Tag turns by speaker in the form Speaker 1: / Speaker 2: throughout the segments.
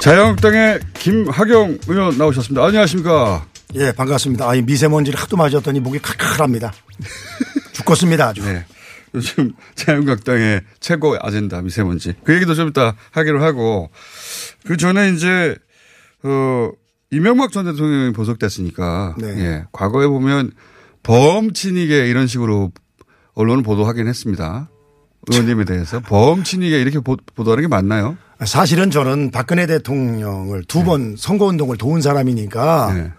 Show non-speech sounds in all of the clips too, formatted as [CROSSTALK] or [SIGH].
Speaker 1: 자유한국당의 김학용 의원 나오셨습니다. 안녕하십니까.
Speaker 2: 예, 반갑습니다. 아, 이 미세먼지를 하도 맞았더니 목이 칼칼합니다. [LAUGHS] 죽겠습니다, 아주.
Speaker 1: 네. 요즘 자유한국당의 최고 아젠다 미세먼지. 그 얘기도 좀 이따 하기로 하고 그 전에 이제 어 이명박 전 대통령이 보석됐으니까
Speaker 2: 네.
Speaker 1: 예. 과거에 보면 범친이게 이런 식으로 언론은 보도하긴 했습니다. 의원님에 대해서 범친이게 이렇게 보, 보도하는 게 맞나요?
Speaker 2: 사실은 저는 박근혜 대통령을 두번 선거운동을 도운 사람이니까
Speaker 1: 네.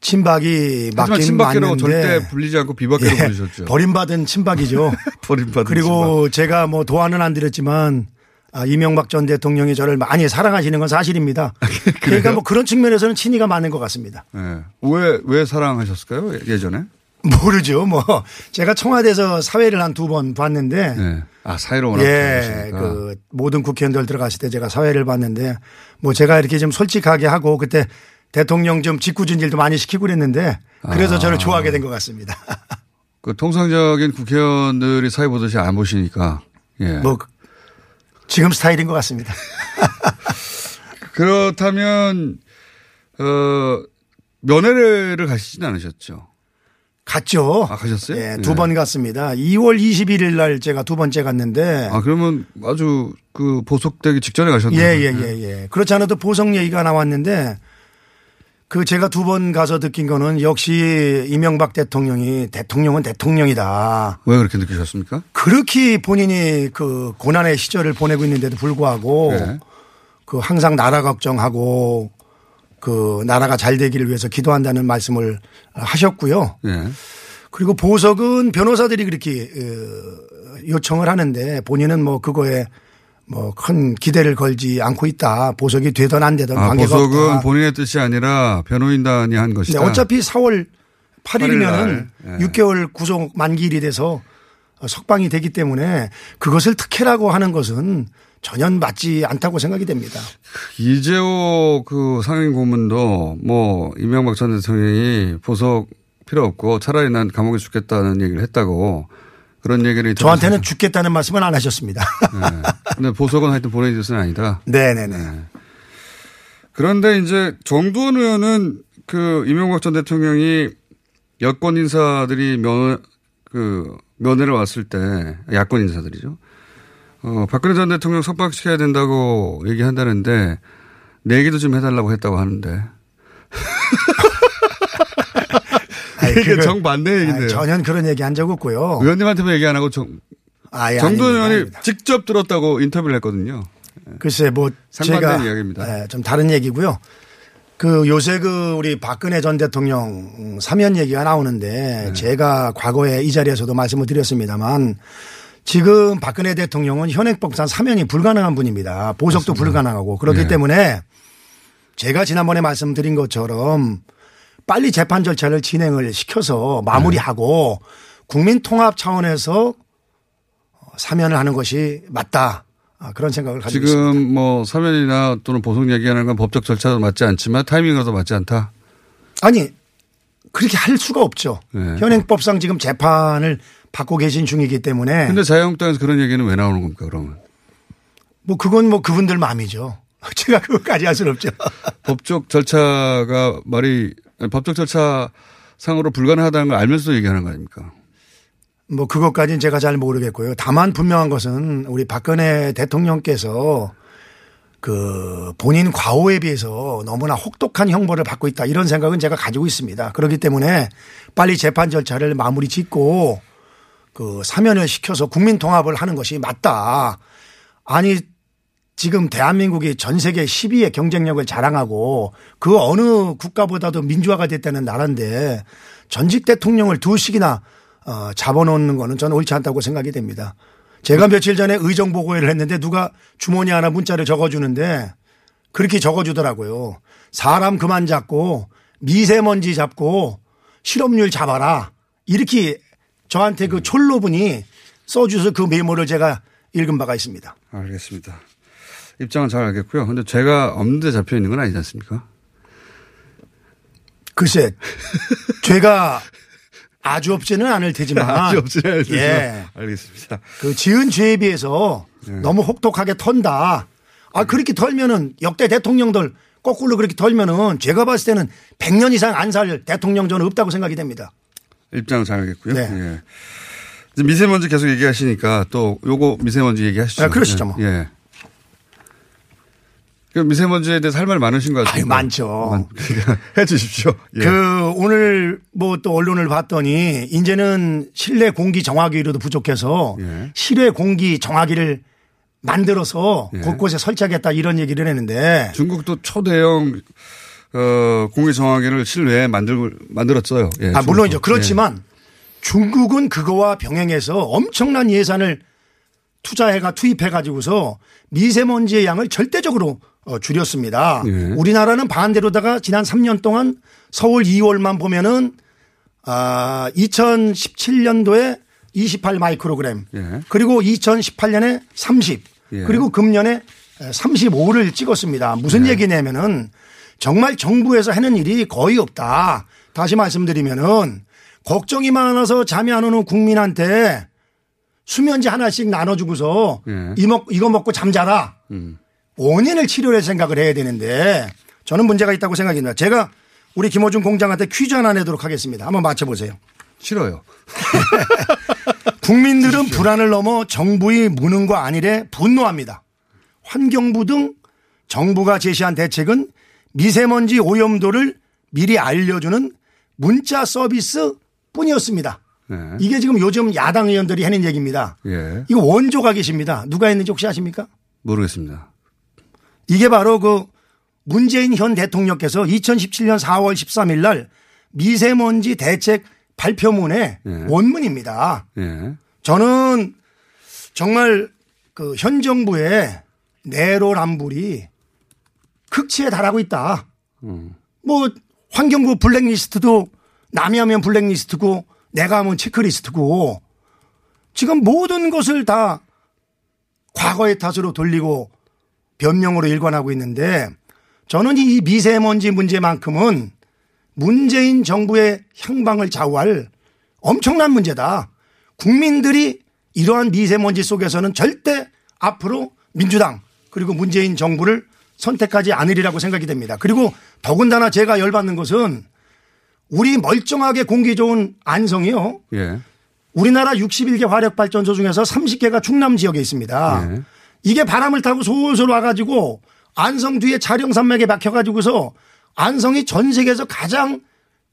Speaker 2: 친박이 맞긴
Speaker 1: 친박계라고
Speaker 2: 맞는데
Speaker 1: 절대 불리지 않고 비박계로
Speaker 2: 예,
Speaker 1: 부르셨죠.
Speaker 2: 버림받은 친박이죠. [LAUGHS]
Speaker 1: 버림받은
Speaker 2: 그리고 제가 뭐 도안은 안 드렸지만 아, 이명박 전 대통령이 저를 많이 사랑하시는 건 사실입니다. [LAUGHS] 그러니까 뭐 그런 측면에서는 친이가 많은 것 같습니다.
Speaker 1: 예. 왜, 왜 사랑하셨을까요? 예- 예전에?
Speaker 2: 모르죠. 뭐 제가 청와대에서 사회를 한 두 번 봤는데
Speaker 1: 예. 아, 사회로 워낙
Speaker 2: 예. 그 모든 국회의원들 들어갔을 때 제가 사회를 봤는데 뭐 제가 이렇게 좀 솔직하게 하고 그때 대통령 좀 직구준질도 많이 시키고 그랬는데 그래서
Speaker 1: 아.
Speaker 2: 저를 좋아하게 된 것 같습니다. [LAUGHS]
Speaker 1: 그 통상적인 국회의원들이 사회 보듯이 안 보시니까. 예.
Speaker 2: 뭐 지금 스타일인 것 같습니다. [LAUGHS]
Speaker 1: 그렇다면, 어, 면회를 가시진 않으셨죠?
Speaker 2: 갔죠.
Speaker 1: 아, 가셨어요?
Speaker 2: 예,
Speaker 1: 예.
Speaker 2: 두번 갔습니다. 2월 21일 날 제가 두 번째 갔는데
Speaker 1: 아, 그러면 아주 그 보석되기 직전에 가셨네요.
Speaker 2: 예, 예, 예, 예. 그렇지 않아도 보석 얘기가 나왔는데 그 제가 두 번 가서 느낀 거는 역시 이명박 대통령이 대통령은 대통령이다.
Speaker 1: 왜 그렇게 느끼셨습니까?
Speaker 2: 그렇게 본인이 그 고난의 시절을 보내고 있는데도 불구하고
Speaker 1: 네.
Speaker 2: 그 항상 나라 걱정하고 그 나라가 잘 되기를 위해서 기도한다는 말씀을 하셨고요.
Speaker 1: 예.
Speaker 2: 그리고 보석은 변호사들이 그렇게 어, 요청을 하는데 본인은 뭐 그거에 뭐 큰 기대를 걸지 않고 있다. 보석이 되든 안 되든
Speaker 1: 아,
Speaker 2: 관계가
Speaker 1: 보석은
Speaker 2: 없다.
Speaker 1: 본인의 뜻이 아니라 변호인단이 한 것이다.
Speaker 2: 근데 어차피 4월 8일이면은
Speaker 1: 날. 예.
Speaker 2: 6개월 구속 만기일이 돼서 석방이 되기 때문에 그것을 특혜라고 하는 것은 전혀 맞지 않다고 생각이 됩니다.
Speaker 1: 이재호 그 상임 고문도 뭐 이명박 전 대통령이 보석 필요 없고 차라리 난 감옥에 죽겠다는 얘기를 했다고 그런 얘기를
Speaker 2: 저한테는 죽겠다는 말씀은 안 하셨습니다.
Speaker 1: 네. 근데 보석은 하여튼 본인의 뜻은 아니다.
Speaker 2: 네네 네.
Speaker 1: 그런데 이제 정두원 의원은 그 이명박 전 대통령이 여권 인사들이 면, 그 면회를 왔을 때 야권 인사들이죠. 어, 박근혜 전 대통령 석방시켜야 된다고 얘기한다는데 내 얘기도 좀 해달라고 했다고 하는데. [LAUGHS] 이게 정반대.
Speaker 2: 아니, 전혀 그런 얘기 한 적 없고요.
Speaker 1: 의원님한테만 얘기 안 하고 정,
Speaker 2: 아, 예, 아닙니다.
Speaker 1: 의원이
Speaker 2: 아닙니다.
Speaker 1: 직접 들었다고 인터뷰를 했거든요.
Speaker 2: 글쎄 뭐 제가
Speaker 1: 이야기입니다.
Speaker 2: 예, 좀 다른 얘기고요. 그 요새 그 우리 박근혜 전 대통령 음, 사면 얘기가
Speaker 1: 네.
Speaker 2: 나오는데 제가 과거에 이 자리에서도 말씀을 드렸습니다만 지금 박근혜 대통령은 현행법상 사면이 불가능한 분입니다. 보석도 불가능하고 그렇기
Speaker 1: 네.
Speaker 2: 때문에 제가 지난번에 말씀드린 것처럼 빨리 재판 절차를 진행을 시켜서 마무리하고
Speaker 1: 네.
Speaker 2: 국민 통합 차원에서 사면을 하는 것이 맞다. 아, 그런 생각을 가지고 있습니다.
Speaker 1: 지금 뭐 사면이나 또는 보석 얘기하는 건 법적 절차도 맞지 않지만 타이밍으로도 맞지 않다.
Speaker 2: 아니 그렇게 할 수가 없죠.
Speaker 1: 네.
Speaker 2: 현행법상 지금 재판을 받고 계신 중이기 때문에
Speaker 1: 근데 자유한국당에서 그런 얘기는 왜 나오는 겁니까, 그러면?
Speaker 2: 뭐 그건 뭐 그분들 마음이죠. [LAUGHS] 제가 그것까지 할 수는 없죠. [LAUGHS]
Speaker 1: 법적 절차가 말이, 아니, 법적 절차 상으로 불가능하다는 걸 알면서도 얘기하는 거 아닙니까?
Speaker 2: 뭐 그것까지는 제가 잘 모르겠고요. 다만 분명한 것은 우리 박근혜 대통령께서 그 본인 과오에 비해서 너무나 혹독한 형벌을 받고 있다 이런 생각은 제가 가지고 있습니다. 그렇기 때문에 빨리 재판 절차를 마무리 짓고 그 사면을 시켜서 국민 통합을 하는 것이 맞다. 아니 지금 대한민국이 전 세계 10위의 경쟁력을 자랑하고 그 어느 국가보다도 민주화가 됐다는 나라인데 전직 대통령을 두식이나 어, 잡아놓는 거는 저는 옳지 않다고 생각이 됩니다. 제가 며칠 전에 의정 보고회를 했는데 누가 주머니 하나 문자를 적어주는데 그렇게 적어주더라고요. 사람 그만 잡고 미세먼지 잡고 실업률 잡아라. 이렇게 저한테 그 촐로분이 써주서 그 메모를 제가 읽은 바가 있습니다.
Speaker 1: 알겠습니다. 입장은 잘 알겠고요. 근데 제가 없는데 잡혀 있는 건 아니지 않습니까?
Speaker 2: 글쎄, 죄가 아주 없지는 않을 테지만. [LAUGHS]
Speaker 1: 아주 없지는 않을 테지만.
Speaker 2: 예.
Speaker 1: 알겠습니다.
Speaker 2: 그 지은 죄에 비해서
Speaker 1: 네.
Speaker 2: 너무 혹독하게 턴다. 아, 그렇게 털면은 역대 대통령들 거꾸로 그렇게 털면은 제가 봤을 때는 100년 이상 안 살 대통령 저는 없다고 생각이 됩니다.
Speaker 1: 입장은 잘 알겠고요.
Speaker 2: 네.
Speaker 1: 예. 이제 미세먼지 계속 얘기하시니까 또 요거 미세먼지 얘기하시죠.
Speaker 2: 아, 그러시죠, 뭐.
Speaker 1: 예. 예. 그 미세먼지에 대해서 할 말 많으신 것 같아요.
Speaker 2: 많죠. [LAUGHS]
Speaker 1: 해 주십시오. 예.
Speaker 2: 그 오늘 뭐 또 언론을 봤더니 이제는 실내 공기 정화기로도 부족해서
Speaker 1: 예.
Speaker 2: 실외 공기 정화기를 만들어서
Speaker 1: 예.
Speaker 2: 곳곳에 설치하겠다 이런 얘기를 했는데
Speaker 1: 중국도 초대형 어, 공기 정화기를 실내에 만들 만들었어요. 예,
Speaker 2: 아, 물론이죠. 그렇지만 중국은 그거와 병행해서 엄청난 예산을 투자해가 투입해 가지고서 미세먼지의 양을 절대적으로 어, 줄였습니다.
Speaker 1: 예.
Speaker 2: 우리나라는 반대로다가 지난 3년 동안 서울 2월만 보면은 아, 2017년도에 28 마이크로그램
Speaker 1: 예.
Speaker 2: 그리고 2018년에 30
Speaker 1: 예.
Speaker 2: 그리고 금년에 35를 찍었습니다. 무슨
Speaker 1: 네.
Speaker 2: 얘기냐면은 정말 정부에서 하는 일이 거의 없다. 다시 말씀드리면은 걱정이 많아서 잠이 안 오는 국민한테 수면제 하나씩 나눠주고서
Speaker 1: 예.
Speaker 2: 이 먹, 이거 먹고 잠자라.
Speaker 1: 음.
Speaker 2: 원인을 치료할 생각을 해야 되는데 저는 문제가 있다고 생각합니다. 제가 우리 김호준 공장한테 퀴즈 하나 내도록 하겠습니다. 한번 맞춰보세요.
Speaker 1: 싫어요. [LAUGHS] [LAUGHS]
Speaker 2: 국민들은 불안을 넘어 정부의 무능과 안일에 분노합니다. 환경부 등 정부가 제시한 대책은 미세먼지 오염도를 미리 알려주는 문자 서비스 뿐이었습니다.
Speaker 1: 네.
Speaker 2: 이게 지금 요즘 야당 의원들이 하는 얘기입니다.
Speaker 1: 예.
Speaker 2: 이거 원조가 계십니다. 누가 했는지 혹시 아십니까?
Speaker 1: 모르겠습니다.
Speaker 2: 이게 바로 그 문재인 현 대통령께서 2017년 4월 13일 날 미세먼지 대책 발표문의
Speaker 1: 예.
Speaker 2: 원문입니다.
Speaker 1: 예.
Speaker 2: 저는 정말 그 현 정부의 내로남불이 극치에 달하고 있다. 뭐 환경부 블랙리스트도 남이 하면 블랙리스트고 내가 하면 체크리스트고 지금 모든 것을 다 과거의 탓으로 돌리고 변명으로 일관하고 있는데 저는 이 미세먼지 문제만큼은 문재인 정부의 향방을 좌우할 엄청난 문제다. 국민들이 이러한 미세먼지 속에서는 절대 앞으로 민주당 그리고 문재인 정부를 선택하지 않으리라고 생각이 됩니다. 그리고 더군다나 제가 열받는 것은 우리 멀쩡하게 공기 좋은 안성이요.
Speaker 1: 예.
Speaker 2: 우리나라 61개 화력 발전소 중에서 30개가 충남 지역에 있습니다.
Speaker 1: 네.
Speaker 2: 이게 바람을 타고 솔솔 와가지고 안성 뒤에 자령산맥에 막혀가지고서 안성이 전 세계에서 가장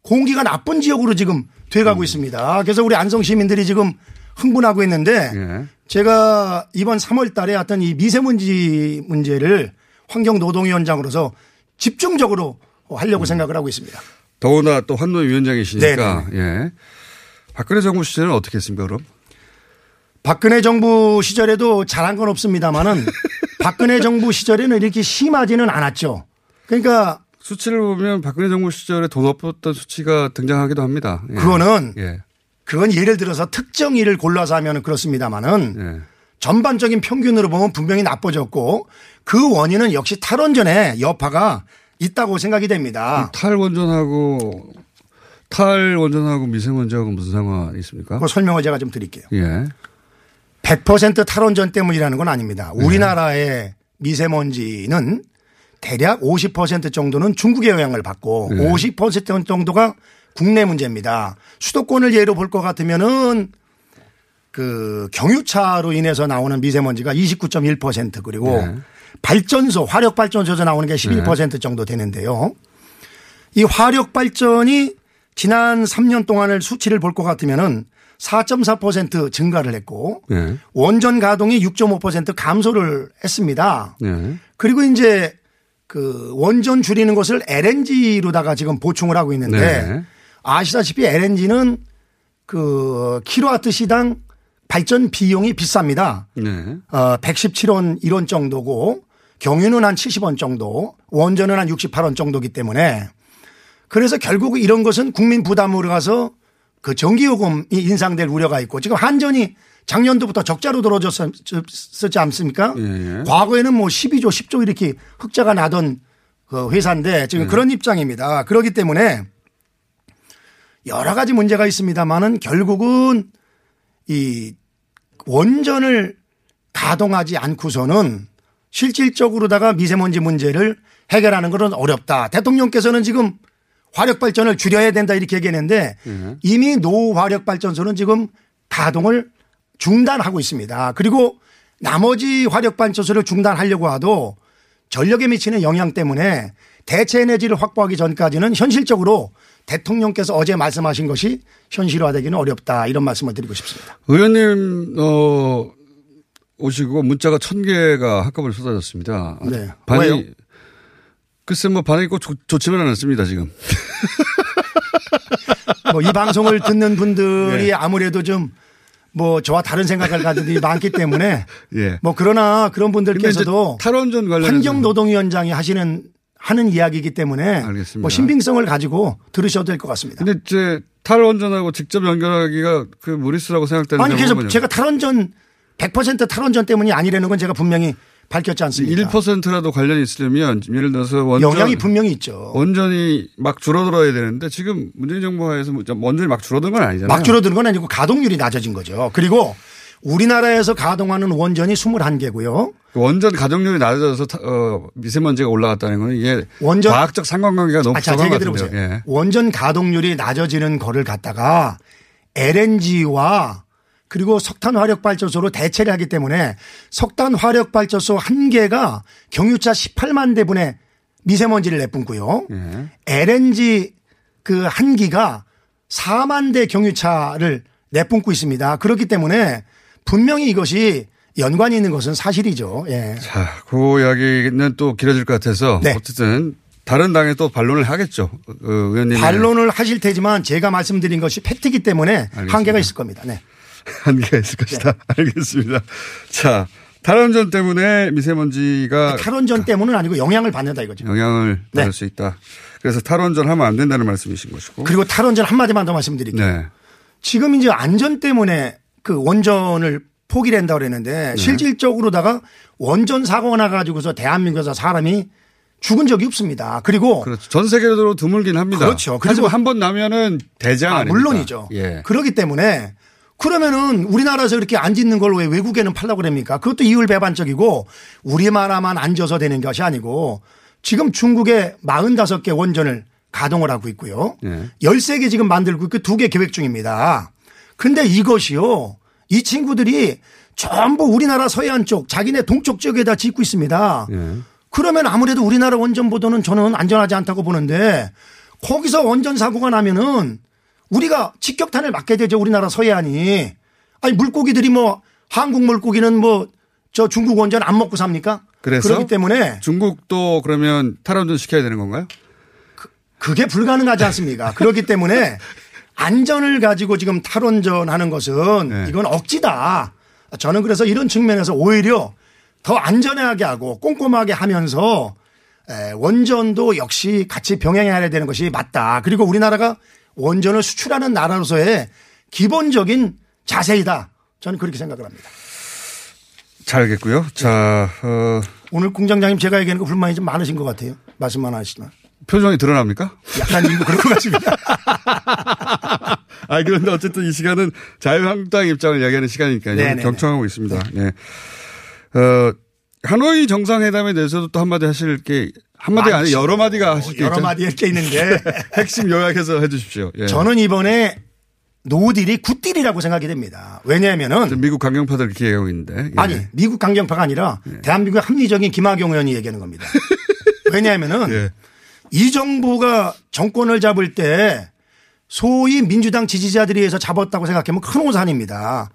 Speaker 2: 공기가 나쁜 지역으로 지금 돼가고
Speaker 1: 음.
Speaker 2: 있습니다. 그래서 우리 안성 시민들이 지금 흥분하고 있는데
Speaker 1: 예.
Speaker 2: 제가 이번 3월 달에 어떤 이 미세먼지 문제를 환경노동위원장으로서 집중적으로
Speaker 1: 음.
Speaker 2: 하려고 생각을 하고 있습니다.
Speaker 1: 더구나 또 환노위 위원장이시니까
Speaker 2: 네네.
Speaker 1: 예. 박근혜 정부 시절은 어떻게 했습니까, 그럼?
Speaker 2: 박근혜 정부 시절에도 잘한 건 없습니다만은 [LAUGHS] 박근혜 정부 시절에는 이렇게 심하지는 않았죠. 그러니까
Speaker 1: 수치를 보면 박근혜 정부 시절에 돈 없었던 수치가 등장하기도 합니다. 예.
Speaker 2: 그거는
Speaker 1: 예.
Speaker 2: 그건 예를 들어서 특정 일을 골라서 하면 그렇습니다만은
Speaker 1: 예.
Speaker 2: 전반적인 평균으로 보면 분명히 나빠졌고 그 원인은 역시 탈원전의 여파가 있다고 생각이 됩니다.
Speaker 1: 탈원전하고 탈원전하고 미세먼지하고 무슨 상관이 있습니까?
Speaker 2: 그 설명을 제가 좀 드릴게요.
Speaker 1: 예.
Speaker 2: 100% 탈원전 때문이라는 건 아닙니다. 우리나라의 미세먼지는 대략 50% 정도는 중국의 영향을 받고
Speaker 1: 네.
Speaker 2: 50% 정도가 국내 문제입니다. 수도권을 예로 볼 것 같으면은 그 경유차로 인해서 나오는 미세먼지가 29.1% 그리고
Speaker 1: 네.
Speaker 2: 발전소 화력 발전소에서 나오는 게 11% 정도 되는데요. 이 화력 발전이 지난 3년 동안을 수치를 볼 것 같으면은 4.4% 증가를 했고
Speaker 1: 네.
Speaker 2: 원전 가동이 6.5% 감소를 했습니다.
Speaker 1: 네.
Speaker 2: 그리고 이제 그 원전 줄이는 것을 LNG로다가 지금 보충을 하고 있는데
Speaker 1: 네.
Speaker 2: 아시다시피 LNG는 그 킬로와트 시당 발전 비용이 비쌉니다.
Speaker 1: 네.
Speaker 2: 어 117원 1원 정도고 경유는 한 70원 정도, 원전은 한 68원 정도기 때문에 그래서 결국 이런 것은 국민 부담으로 가서 그 전기요금이 인상될 우려가 있고 지금 한전이 작년도부터 적자로 들어졌었지 않습니까?
Speaker 1: 예, 예.
Speaker 2: 과거에는 뭐 12조, 10조 이렇게 흑자가 나던 그 회사인데 지금 그런 입장입니다. 그렇기 때문에 여러 가지 문제가 있습니다만은 결국은 이 원전을 가동하지 않고서는 실질적으로다가 미세먼지 문제를 해결하는 것은 어렵다. 대통령께서는 지금 화력 발전을 줄여야 된다 이렇게 얘기했는데 이미 노화력 발전소는 지금 가동을 중단하고 있습니다. 그리고 나머지 화력 발전소를 중단하려고 해도 전력에 미치는 영향 때문에 대체 에너지를 확보하기 전까지는 현실적으로 대통령께서 어제 말씀하신 것이 현실화되기는 어렵다 이런 말씀을 드리고 싶습니다.
Speaker 1: 의원님, 어, 오시고 문자가 천 개가 한꺼번에 쏟아졌습니다.
Speaker 2: 네.
Speaker 1: 반이,
Speaker 2: 왜요?
Speaker 1: 글쎄 뭐 반응이 꼭 좋, 좋지는 않습니다, 지금. [LAUGHS]
Speaker 2: 뭐 이 방송을 듣는 분들이
Speaker 1: 네.
Speaker 2: 아무래도 좀 뭐 저와 다른 생각을 가진 분들이 많기 때문에 [LAUGHS]
Speaker 1: 예.
Speaker 2: 뭐 그러나 그런 분들께서도
Speaker 1: 탈원전 관련해서
Speaker 2: 환경노동위원장이 하시는 하는 이야기이기 때문에
Speaker 1: 알겠습니다.
Speaker 2: 뭐 신빙성을 가지고 들으셔도 될 것 같습니다.
Speaker 1: 근데 이제 탈원전하고 직접 연결하기가 그 무리수라고 생각되는
Speaker 2: 아니 그래서 제가 탈원전 100% 탈원전 때문이 아니라는 건 제가 분명히 밝혔지 않습니까?
Speaker 1: 1%라도 관련이 있으려면 예를 들어서 원전
Speaker 2: 영향이 분명히 있죠.
Speaker 1: 원전이 막 줄어들어야 되는데 지금 문재인 정부 하에서 뭐 원전이 막 줄어든 건 아니잖아요.
Speaker 2: 막 줄어드는 건 아니고 가동률이 낮아진 거죠. 그리고 우리나라에서 가동하는 원전이 21개고요.
Speaker 1: 그 원전 가동률이 낮아져서 타- 어, 미세먼지가 올라갔다는 건 이게
Speaker 2: 원전-
Speaker 1: 과학적 상관관계가 너무
Speaker 2: 아, 자,
Speaker 1: 부족한
Speaker 2: 제
Speaker 1: 것.
Speaker 2: 들어보세요.
Speaker 1: 예.
Speaker 2: 원전 가동률이 낮아지는 거를 갖다가 LNG와 그리고 석탄 화력 발전소로 대체를 하기 때문에 석탄 화력 발전소 한 개가 경유차 18만 대분의 미세먼지를 내뿜고요.
Speaker 1: 예.
Speaker 2: LNG 그 한 기가 4만 대 경유차를 내뿜고 있습니다. 그렇기 때문에 분명히 이것이 연관이 있는 것은 사실이죠. 예.
Speaker 1: 자, 그 이야기는 또 길어질 것 같아서
Speaker 2: 네.
Speaker 1: 어쨌든 다른 당에 또 반론을 하겠죠. 어, 의원님
Speaker 2: 반론을 하실 테지만 제가 말씀드린 것이 팩트이기 때문에
Speaker 1: 알겠습니다.
Speaker 2: 한계가 있을 겁니다. 네. [LAUGHS]
Speaker 1: 한계가 있을 것이다. 알겠습니다. 자, 탈원전 때문에 미세먼지가
Speaker 2: 탈원전 때문은 아니고 영향을 받는다 이거죠.
Speaker 1: 영향을
Speaker 2: 네.
Speaker 1: 받을 수 있다. 그래서 탈원전 하면 안 된다는 말씀이신 것이고.
Speaker 2: 그리고 탈원전 한 마디만 더 말씀드릴게요.
Speaker 1: 네.
Speaker 2: 지금 이제 안전 때문에 그 원전을 포기를 한다고 그랬는데
Speaker 1: 네.
Speaker 2: 실질적으로다가 원전 사고가 나가지고서 대한민국에서 사람이 죽은 적이 없습니다. 그리고
Speaker 1: 그렇죠. 전 세계적으로 드물긴 합니다.
Speaker 2: 그렇죠. 그리고-
Speaker 1: 한 번 나면은 대장
Speaker 2: 아? 물론이죠.
Speaker 1: 예.
Speaker 2: 그렇기 때문에 그러면은 우리나라에서 이렇게 안 짓는 걸 왜 외국에는 팔라고 그럽니까? 그것도 이율배반적이고 우리나라만 앉아서 되는 것이 아니고 지금 중국에 45개 원전을 가동을 하고 있고요.
Speaker 1: 예.
Speaker 2: 13개 지금 만들고 있고 2개 계획 중입니다. 근데 이것이요. 이 친구들이 전부 우리나라 서해안 쪽 자기네 동쪽 지역에다 짓고 있습니다.
Speaker 1: 예.
Speaker 2: 그러면 아무래도 우리나라 원전보다는 저는 안전하지 않다고 보는데 거기서 원전 사고가 나면은 우리가 직격탄을 맞게 되죠. 우리나라 서해안이. 아니 물고기들이 뭐 한국 물고기는 뭐 저 중국 원전 안 먹고 삽니까?
Speaker 1: 그래서?
Speaker 2: 그렇기 때문에
Speaker 1: 중국도 그러면 탈원전 시켜야 되는 건가요?
Speaker 2: 그게 불가능하지 않습니까? 그렇기 때문에 [LAUGHS] 안전을 가지고 지금 탈원전 하는 것은
Speaker 1: 네.
Speaker 2: 이건 억지다. 저는 그래서 이런 측면에서 오히려 더 안전하게 하고 꼼꼼하게 하면서 에, 원전도 역시 같이 병행해야 되는 것이 맞다. 그리고 우리나라가 원전을 수출하는 나라로서의 기본적인 자세이다. 저는 그렇게 생각을 합니다.
Speaker 1: 잘 알겠고요. 자, 어,
Speaker 2: 오늘 공장장님 제가 얘기하는 거 불만이 좀 많으신 것 같아요. 말씀만 하시지만.
Speaker 1: 표정이 드러납니까?
Speaker 2: 약간 일부 그런 것 같습니다. [LAUGHS]
Speaker 1: 아, 그런데 어쨌든 이 시간은 자유한국당 입장을 이야기하는 시간이니까요.
Speaker 2: 네네네.
Speaker 1: 경청하고 있습니다. 예. 어, 하노이 정상회담에 대해서도 또 한마디 하실 게, 한마디가 아니라 여러 마디가 하실 게
Speaker 2: 여러. 마디 할게 있는데 [LAUGHS]
Speaker 1: 핵심 요약해서 해 주십시오. 예.
Speaker 2: 저는 이번에 노딜이 굿딜이라고 생각이 됩니다. 왜냐하면은
Speaker 1: 미국 강경파들 이렇게 얘기하고 있는데. 예.
Speaker 2: 아니 미국 강경파가 아니라 대한민국의 합리적인 김학용 의원이 얘기하는 겁니다. [LAUGHS] 왜냐하면은
Speaker 1: 예.
Speaker 2: 이 정부가 정권을 잡을 때 소위 민주당 지지자들에 의해서 잡았다고 생각하면 큰 오산입니다.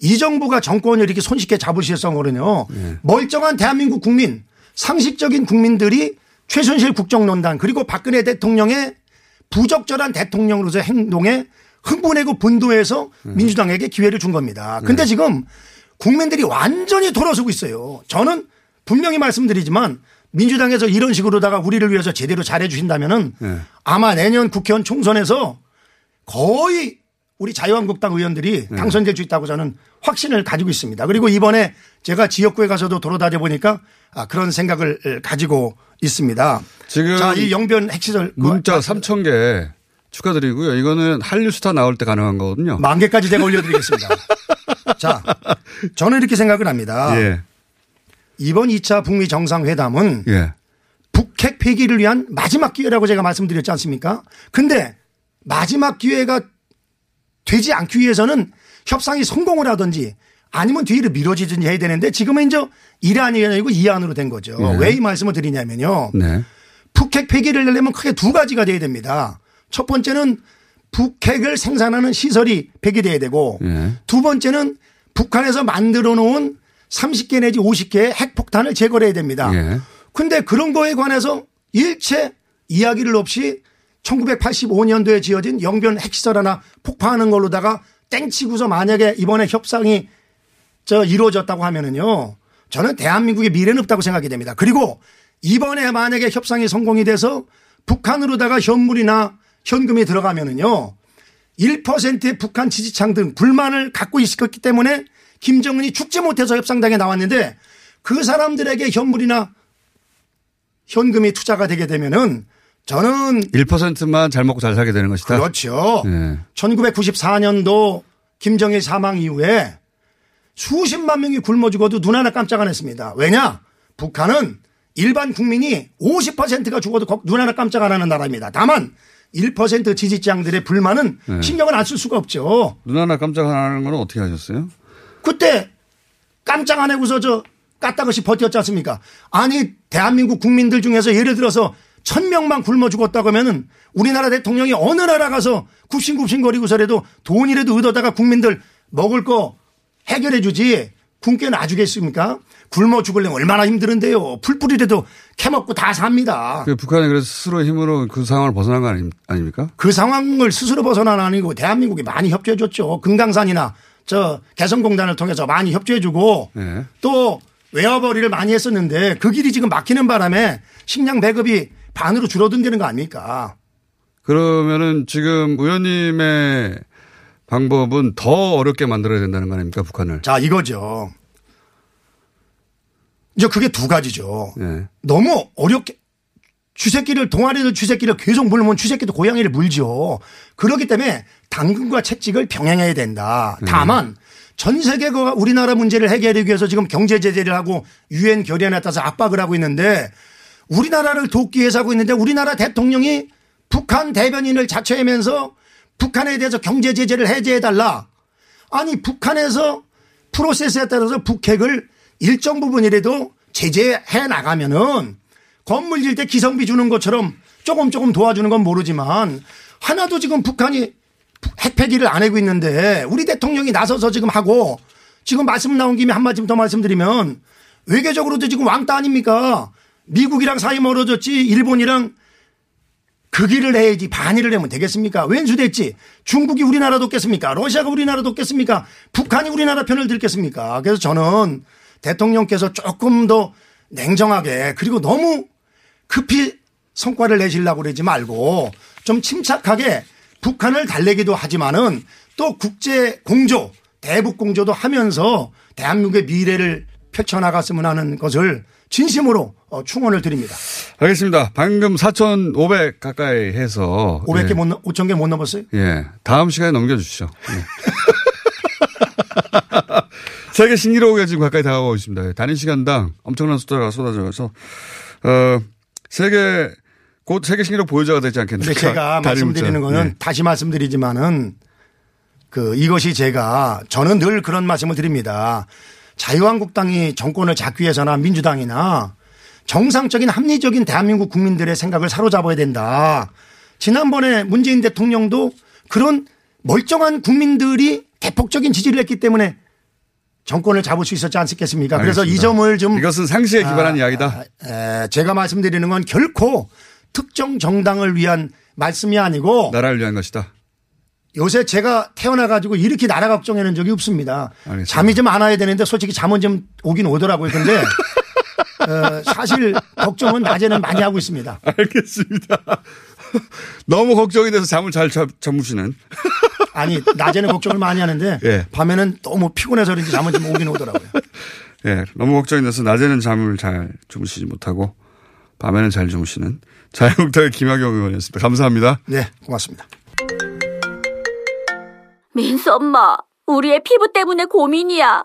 Speaker 2: 이 정부가 정권을 이렇게 손쉽게 잡으실성으로는요 멀쩡한 대한민국 국민 상식적인 국민들이 최순실 국정농단 그리고 박근혜 대통령의 부적절한 대통령으로서 행동에 흥분하고 분도해서 민주당에게 기회를 준 겁니다. 근데 지금 국민들이 완전히 돌아서고 있어요. 저는 분명히 말씀드리지만 민주당에서 이런 식으로다가 우리를 위해서 제대로 잘해 주신다면은
Speaker 1: 네.
Speaker 2: 아마 내년 국회의원 총선에서 거의 우리 자유한국당 의원들이
Speaker 1: 네.
Speaker 2: 당선될 수 있다고 저는 확신을 가지고 있습니다. 그리고 이번에 제가 지역구에 가서도 돌아다녀 보니까 아, 그런 생각을 가지고 있습니다.
Speaker 1: 지금
Speaker 2: 자, 이 영변 핵시설 그
Speaker 1: 문자 3천 개 축하드리고요. 이거는 한류스타 나올 때 가능한 거거든요.
Speaker 2: 만 개까지 제가 올려드리겠습니다. [LAUGHS] 자, 저는 이렇게 생각을 합니다.
Speaker 1: 예.
Speaker 2: 이번 2차 북미 정상회담은
Speaker 1: 예.
Speaker 2: 북핵 폐기를 위한 마지막 기회라고 제가 말씀드렸지 않습니까? 근데 마지막 기회가 되지 않기 위해서는 협상이 성공을 하든지 아니면 뒤로 미뤄지든지 해야 되는데 지금은 이제 이란이 아니고 이안으로 된 거죠.
Speaker 1: 네.
Speaker 2: 왜이 말씀을 드리냐면요.
Speaker 1: 네.
Speaker 2: 북핵 폐기를 내려면 크게 두 가지가 돼야 됩니다. 첫 번째는 북핵을 생산하는 시설이 폐기돼야 되고
Speaker 1: 예.
Speaker 2: 두 번째는 북한에서 만들어 놓은 30개 내지 50개의 핵폭탄을 제거해야 됩니다.
Speaker 1: 예.
Speaker 2: 근데 그런 거에 관해서 일체 이야기를 없이 1985년도에 지어진 영변 핵시설 하나 폭파하는 걸로다가 땡치고서 만약에 이번에 협상이 저 이루어졌다고 하면은요. 저는 대한민국의 미래는 없다고 생각이 됩니다. 그리고 이번에 만약에 협상이 성공이 돼서 북한으로다가 현물이나 현금이 들어가면은요. 1%의 북한 지지층 등 불만을 갖고 있을 것기 때문에 김정은이 죽지 못해서 협상장에 나왔는데 그 사람들에게 현물이나 현금이 투자가 되게 되면은 저는
Speaker 1: 1%만 잘 먹고 잘 살게 되는 것이다.
Speaker 2: 그렇죠.
Speaker 1: 예.
Speaker 2: 1994년도 김정일 사망 이후에 수십만 명이 굶어 죽어도 눈 하나 깜짝 안 했습니다. 왜냐? 북한은 일반 국민이 50%가 죽어도 걱- 눈 하나 깜짝 안 하는 나라입니다. 다만 1% 지지자들의 불만은
Speaker 1: 네.
Speaker 2: 신경을 안 쓸 수가 없죠.
Speaker 1: 눈 하나 깜짝 하는 건 어떻게 하셨어요?
Speaker 2: 그때 깜짝 안 하고서 저 까딱없이 버텼지 않습니까? 아니 대한민국 국민들 중에서 예를 들어서 천 명만 굶어 죽었다고 하면은 우리나라 대통령이 어느 나라 가서 굽신굽신거리고서라도 돈이라도 얻어다가 국민들 먹을 거 해결해 주지 굶게 놔주겠습니까? 굶어 죽으려면 얼마나 힘드는데요. 풀뿌리라도 캐먹고 다 삽니다.
Speaker 1: 그 북한이 그래서 스스로 힘으로 그 상황을 벗어난 거 아닙, 아닙니까?
Speaker 2: 그 상황을 스스로 벗어난 아니고 대한민국이 많이 협조해 줬죠. 금강산이나 저 개성공단을 통해서 많이 협조해 주고
Speaker 1: 네.
Speaker 2: 또 외화벌이를 많이 했었는데 그 길이 지금 막히는 바람에 식량 배급이 반으로 줄어든다는 거 아닙니까?
Speaker 1: 그러면은 지금 의원님의 방법은 더 어렵게 만들어야 된다는 거 아닙니까? 북한을.
Speaker 2: 자, 이거죠. 이제 그게 두 가지죠.
Speaker 1: 예.
Speaker 2: 너무 어렵게 쥐새끼를 동아리들 쥐새끼를 계속 물면 쥐새끼도 고양이를 물죠. 그렇기 때문에 당근과 채찍을 병행해야 된다. 다만 전 세계가 우리나라 문제를 해결하기 위해서 지금 경제 제재를 하고 유엔 결의안에 따라서 압박을 하고 있는데 우리나라를 돕기 위해서 하고 있는데 우리나라 대통령이 북한 대변인을 자처하면서 북한에 대해서 경제 제재를 해제해 달라. 아니 북한에서 프로세스에 따라서 북핵을 일정 부분이라도 제재해 나가면은 건물 질 때 기성비 주는 것처럼 조금 조금 도와주는 건 모르지만 하나도 지금 북한이 핵폐기를 안 하고 있는데 우리 대통령이 나서서 지금 하고 지금 말씀 나온 김에 한 말씀 더 말씀드리면 외교적으로도 지금 왕따 아닙니까? 미국이랑 사이 멀어졌지 일본이랑 그 길을 해야지 반일을 하면 되겠습니까? 왼수됐지. 중국이 우리나라 돕겠습니까? 러시아가 우리나라 돕겠습니까? 북한이 우리나라 편을 들겠습니까? 그래서 저는 대통령께서 조금 더 냉정하게 그리고 너무 급히 성과를 내시려고 그러지 말고 좀 침착하게 북한을 달래기도 하지만은 또 국제 공조, 대북 공조도 하면서 대한민국의 미래를 펼쳐나갔으면 하는 것을 진심으로 어, 충원을 드립니다.
Speaker 1: 알겠습니다. 방금 4,500 가까이 해서.
Speaker 2: 500개
Speaker 1: 예.
Speaker 2: 못, 넘- 5천 개 못 넘었어요?
Speaker 1: 예. 다음 시간에 넘겨 주시죠. 예. [LAUGHS] 세계 신기록에 지금 가까이 다가오고 있습니다. 단위 시간당 엄청난 숫자가 쏟아져서, 어, 세계, 곧 세계 신기록 보유자가 되지?
Speaker 2: 근데 제가 말씀드리는
Speaker 1: 문자.
Speaker 2: 거는
Speaker 1: 예.
Speaker 2: 다시 말씀드리지만은 그 이것이 제가 저는 늘 그런 말씀을 드립니다. 자유한국당이 정권을 잡기 위해서나 민주당이나 정상적인 합리적인 대한민국 국민들의 생각을 사로잡아야 된다. 지난번에 문재인 대통령도 그런 멀쩡한 국민들이 대폭적인 지지를 했기 때문에 정권을 잡을 수 있었지 않겠습니까? 그래서 이
Speaker 1: 알겠습니다.
Speaker 2: 점을 좀
Speaker 1: 이것은 상식에 기반한
Speaker 2: 아,
Speaker 1: 이야기다.
Speaker 2: 아, 에, 제가 말씀드리는 건 결코 특정 정당을 위한 말씀이 아니고
Speaker 1: 나라를 위한 것이다.
Speaker 2: 요새 제가 태어나 가지고 이렇게 나라 걱정하는 적이 없습니다.
Speaker 1: 알겠습니다.
Speaker 2: 잠이 좀 안 와야 되는데 솔직히 잠은 좀 오긴 오더라고요. 근데 어, 사실 걱정은 낮에는 많이 하고 있습니다.
Speaker 1: 알겠습니다. [LAUGHS] 너무 걱정이 돼서 잠을 잘 자- 주무시는.
Speaker 2: 아니 낮에는 걱정을 많이 하는데
Speaker 1: 예.
Speaker 2: 밤에는 너무 피곤해서 그런지 잠은 좀 오긴 오더라고요. [LAUGHS]
Speaker 1: 예, 너무 걱정이 돼서 낮에는 잠을 잘 주무시지 못하고 밤에는 잘 주무시는 자유한국당의 김학영 의원이었습니다. 감사합니다.
Speaker 2: 네, 고맙습니다.
Speaker 3: 민수 엄마, 우리의 피부 때문에 고민이야.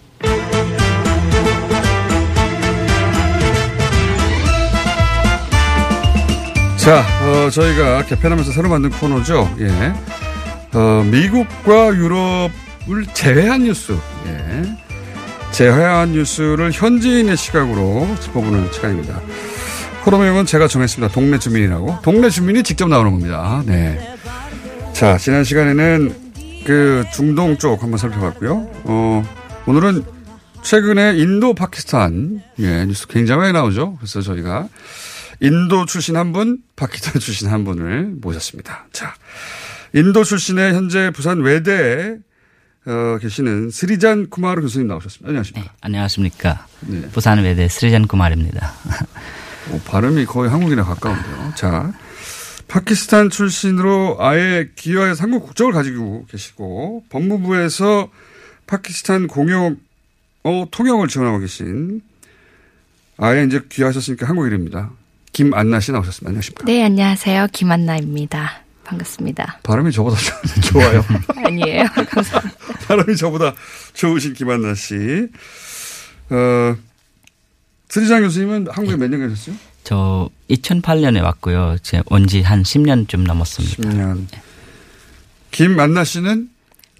Speaker 1: 자, 어, 저희가 개편하면서 새로 만든 코너죠. 예. 어, 미국과 유럽을 제외한 뉴스. 예. 제외한 뉴스를 현지인의 시각으로 짚어보는 시간입니다. 코너명은 제가 정했습니다. 동네 주민이라고. 동네 주민이 직접 나오는 겁니다. 네. 자, 지난 시간에는 그 중동 쪽 한번 살펴봤고요. 어, 오늘은 최근에 인도 파키스탄 예, 뉴스 굉장히 많이 나오죠. 그래서 저희가 인도 출신 한 분, 파키스탄 [LAUGHS] 출신 한 분을 모셨습니다. 자, 인도 출신의 현재 부산 외대에 어, 계시는 스리잔 쿠마르 교수님 나오셨습니다. 안녕하십니까.
Speaker 4: 안녕하십니까.
Speaker 1: 네.
Speaker 4: 부산 외대 스리잔 구말입니다.
Speaker 1: 어, 발음이 거의 한국이랑 가까운데요. 자, 파키스탄 출신으로 아예 기여의 삼국 국적을 가지고 계시고 법무부에서 파키스탄 공용 어, 통역을 지원하고 계신 아예 이제 귀하셨으니까 한국 이름입니다. 김안나 씨 나오셨습니다. 안녕하십니까.
Speaker 5: 네, 안녕하세요. 김한나입니다. 반갑습니다.
Speaker 1: 발음이 저보다 좀 [LAUGHS] 좋아요. [LAUGHS]
Speaker 5: 아니에요. 감사합니다.
Speaker 1: 발음이 저보다 좋으신 김한나 씨. 어, 스리장 교수님은 한국에 몇 년 계셨어요?
Speaker 4: 저 2008년에 왔고요. 제 온지 한 10년쯤 넘었습니다.
Speaker 1: 10년. 김만나 씨는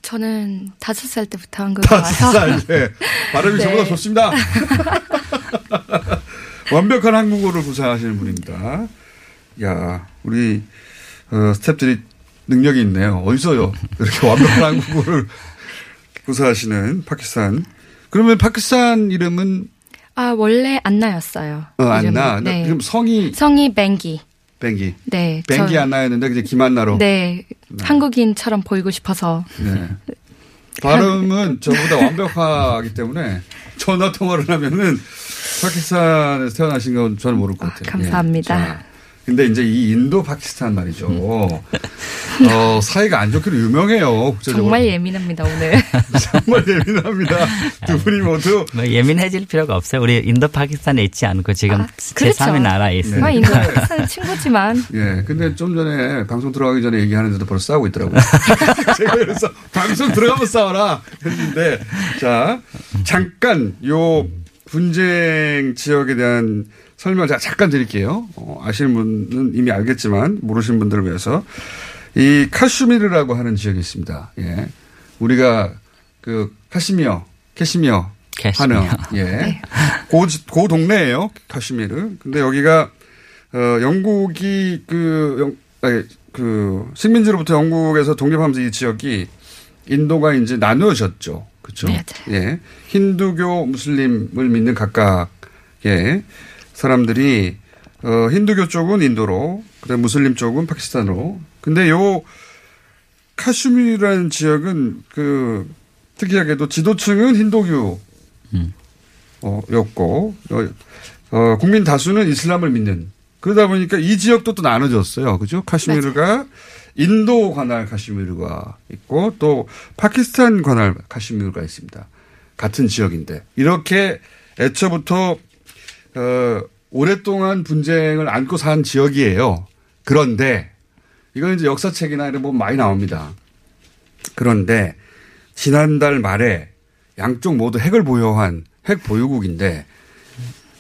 Speaker 5: 저는 다섯 살 때부터 한국에
Speaker 1: 다섯
Speaker 5: 와서
Speaker 1: 살. 네. 발음이 [LAUGHS]
Speaker 5: 네.
Speaker 1: 저보다 좋습니다. 완벽한 한국어를 구사하시는 분입니다. 야, 우리 어, 스탭들이 능력이 있네요. 어디서요? 이렇게 완벽한 한국어를 [LAUGHS] 구사하시는 파키스탄. 그러면 파키스탄 이름은
Speaker 5: 아 원래 안나였어요.
Speaker 1: 어. 안나.
Speaker 5: 네.
Speaker 1: 그럼 성이
Speaker 5: 성이 뱅기.
Speaker 1: 뱅기.
Speaker 5: 네.
Speaker 1: 뱅기
Speaker 5: 저-
Speaker 1: 안나였는데 이제 김안나로.
Speaker 5: 네. 한국인처럼 보이고 싶어서.
Speaker 1: 네. 발음은 저보다 완벽하기 때문에 전화 통화를 하면은 파키스탄에서 태어나신 건 저는 모를 것 같아요.
Speaker 5: 감사합니다.
Speaker 1: 예. 자, 근데 이제 이 인도 파키스탄 말이죠. [LAUGHS] 어, 사이가 안 좋기로 유명해요. 국제적으로.
Speaker 5: 정말 예민합니다 오늘. [LAUGHS]
Speaker 1: 정말 예민합니다. 두 분이 모두
Speaker 4: 뭐 예민해질 필요가 없어요. 우리 인도 파키스탄에 있지 않고 지금
Speaker 5: 그렇죠.
Speaker 4: 제3의 나라에 있습니다.
Speaker 5: 아, 인도 파키스탄 친구지만 [LAUGHS]
Speaker 1: 예, 근데 좀 전에 방송 들어가기 전에 얘기하는데도 벌써 싸우고 있더라고요. 제가 그래서 방송 들어가면 싸워라 했는데, 자, 잠깐 요 분쟁 지역에 대한 설명을 제가 잠깐 드릴게요. 어, 아시는 분은 이미 알겠지만 모르시는 분들을 위해서 이 카슈미르라고 하는 지역이 있습니다. 예. 우리가 그 카시미어, 캐시미어 하는
Speaker 4: 캐시미어.
Speaker 1: 예. [LAUGHS] 고, 고 동네예요. 카슈미르. 근데 여기가 어, 영국이 그, 영, 아니, 그, 식민지로부터 영국에서 독립하면서 이 지역이 인도가 이제 나누어졌죠. 그렇죠?
Speaker 5: 네,
Speaker 1: 예. 힌두교, 무슬림을 믿는 각각의 사람들이 어, 힌두교 쪽은 인도로, 그다음 무슬림 쪽은 파키스탄으로. 근데 요 카슈미르라는 지역은 그 특이하게도 지도층은 힌두교
Speaker 4: 음.
Speaker 1: 어, 였고 어, 어, 국민 다수는 이슬람을 믿는 그러다 보니까 이 지역도 또 나눠졌어요. 그죠? 카슈미르가 인도 관할 카슈미르가 있고 또 파키스탄 관할 카슈미르가 있습니다. 같은 지역인데 이렇게 애초부터 어, 오랫동안 분쟁을 안고 산 지역이에요. 그런데 이건 이제 역사책이나 이런 거 많이 나옵니다. 그런데 지난달 말에 양쪽 모두 핵을 보유한 핵 보유국인데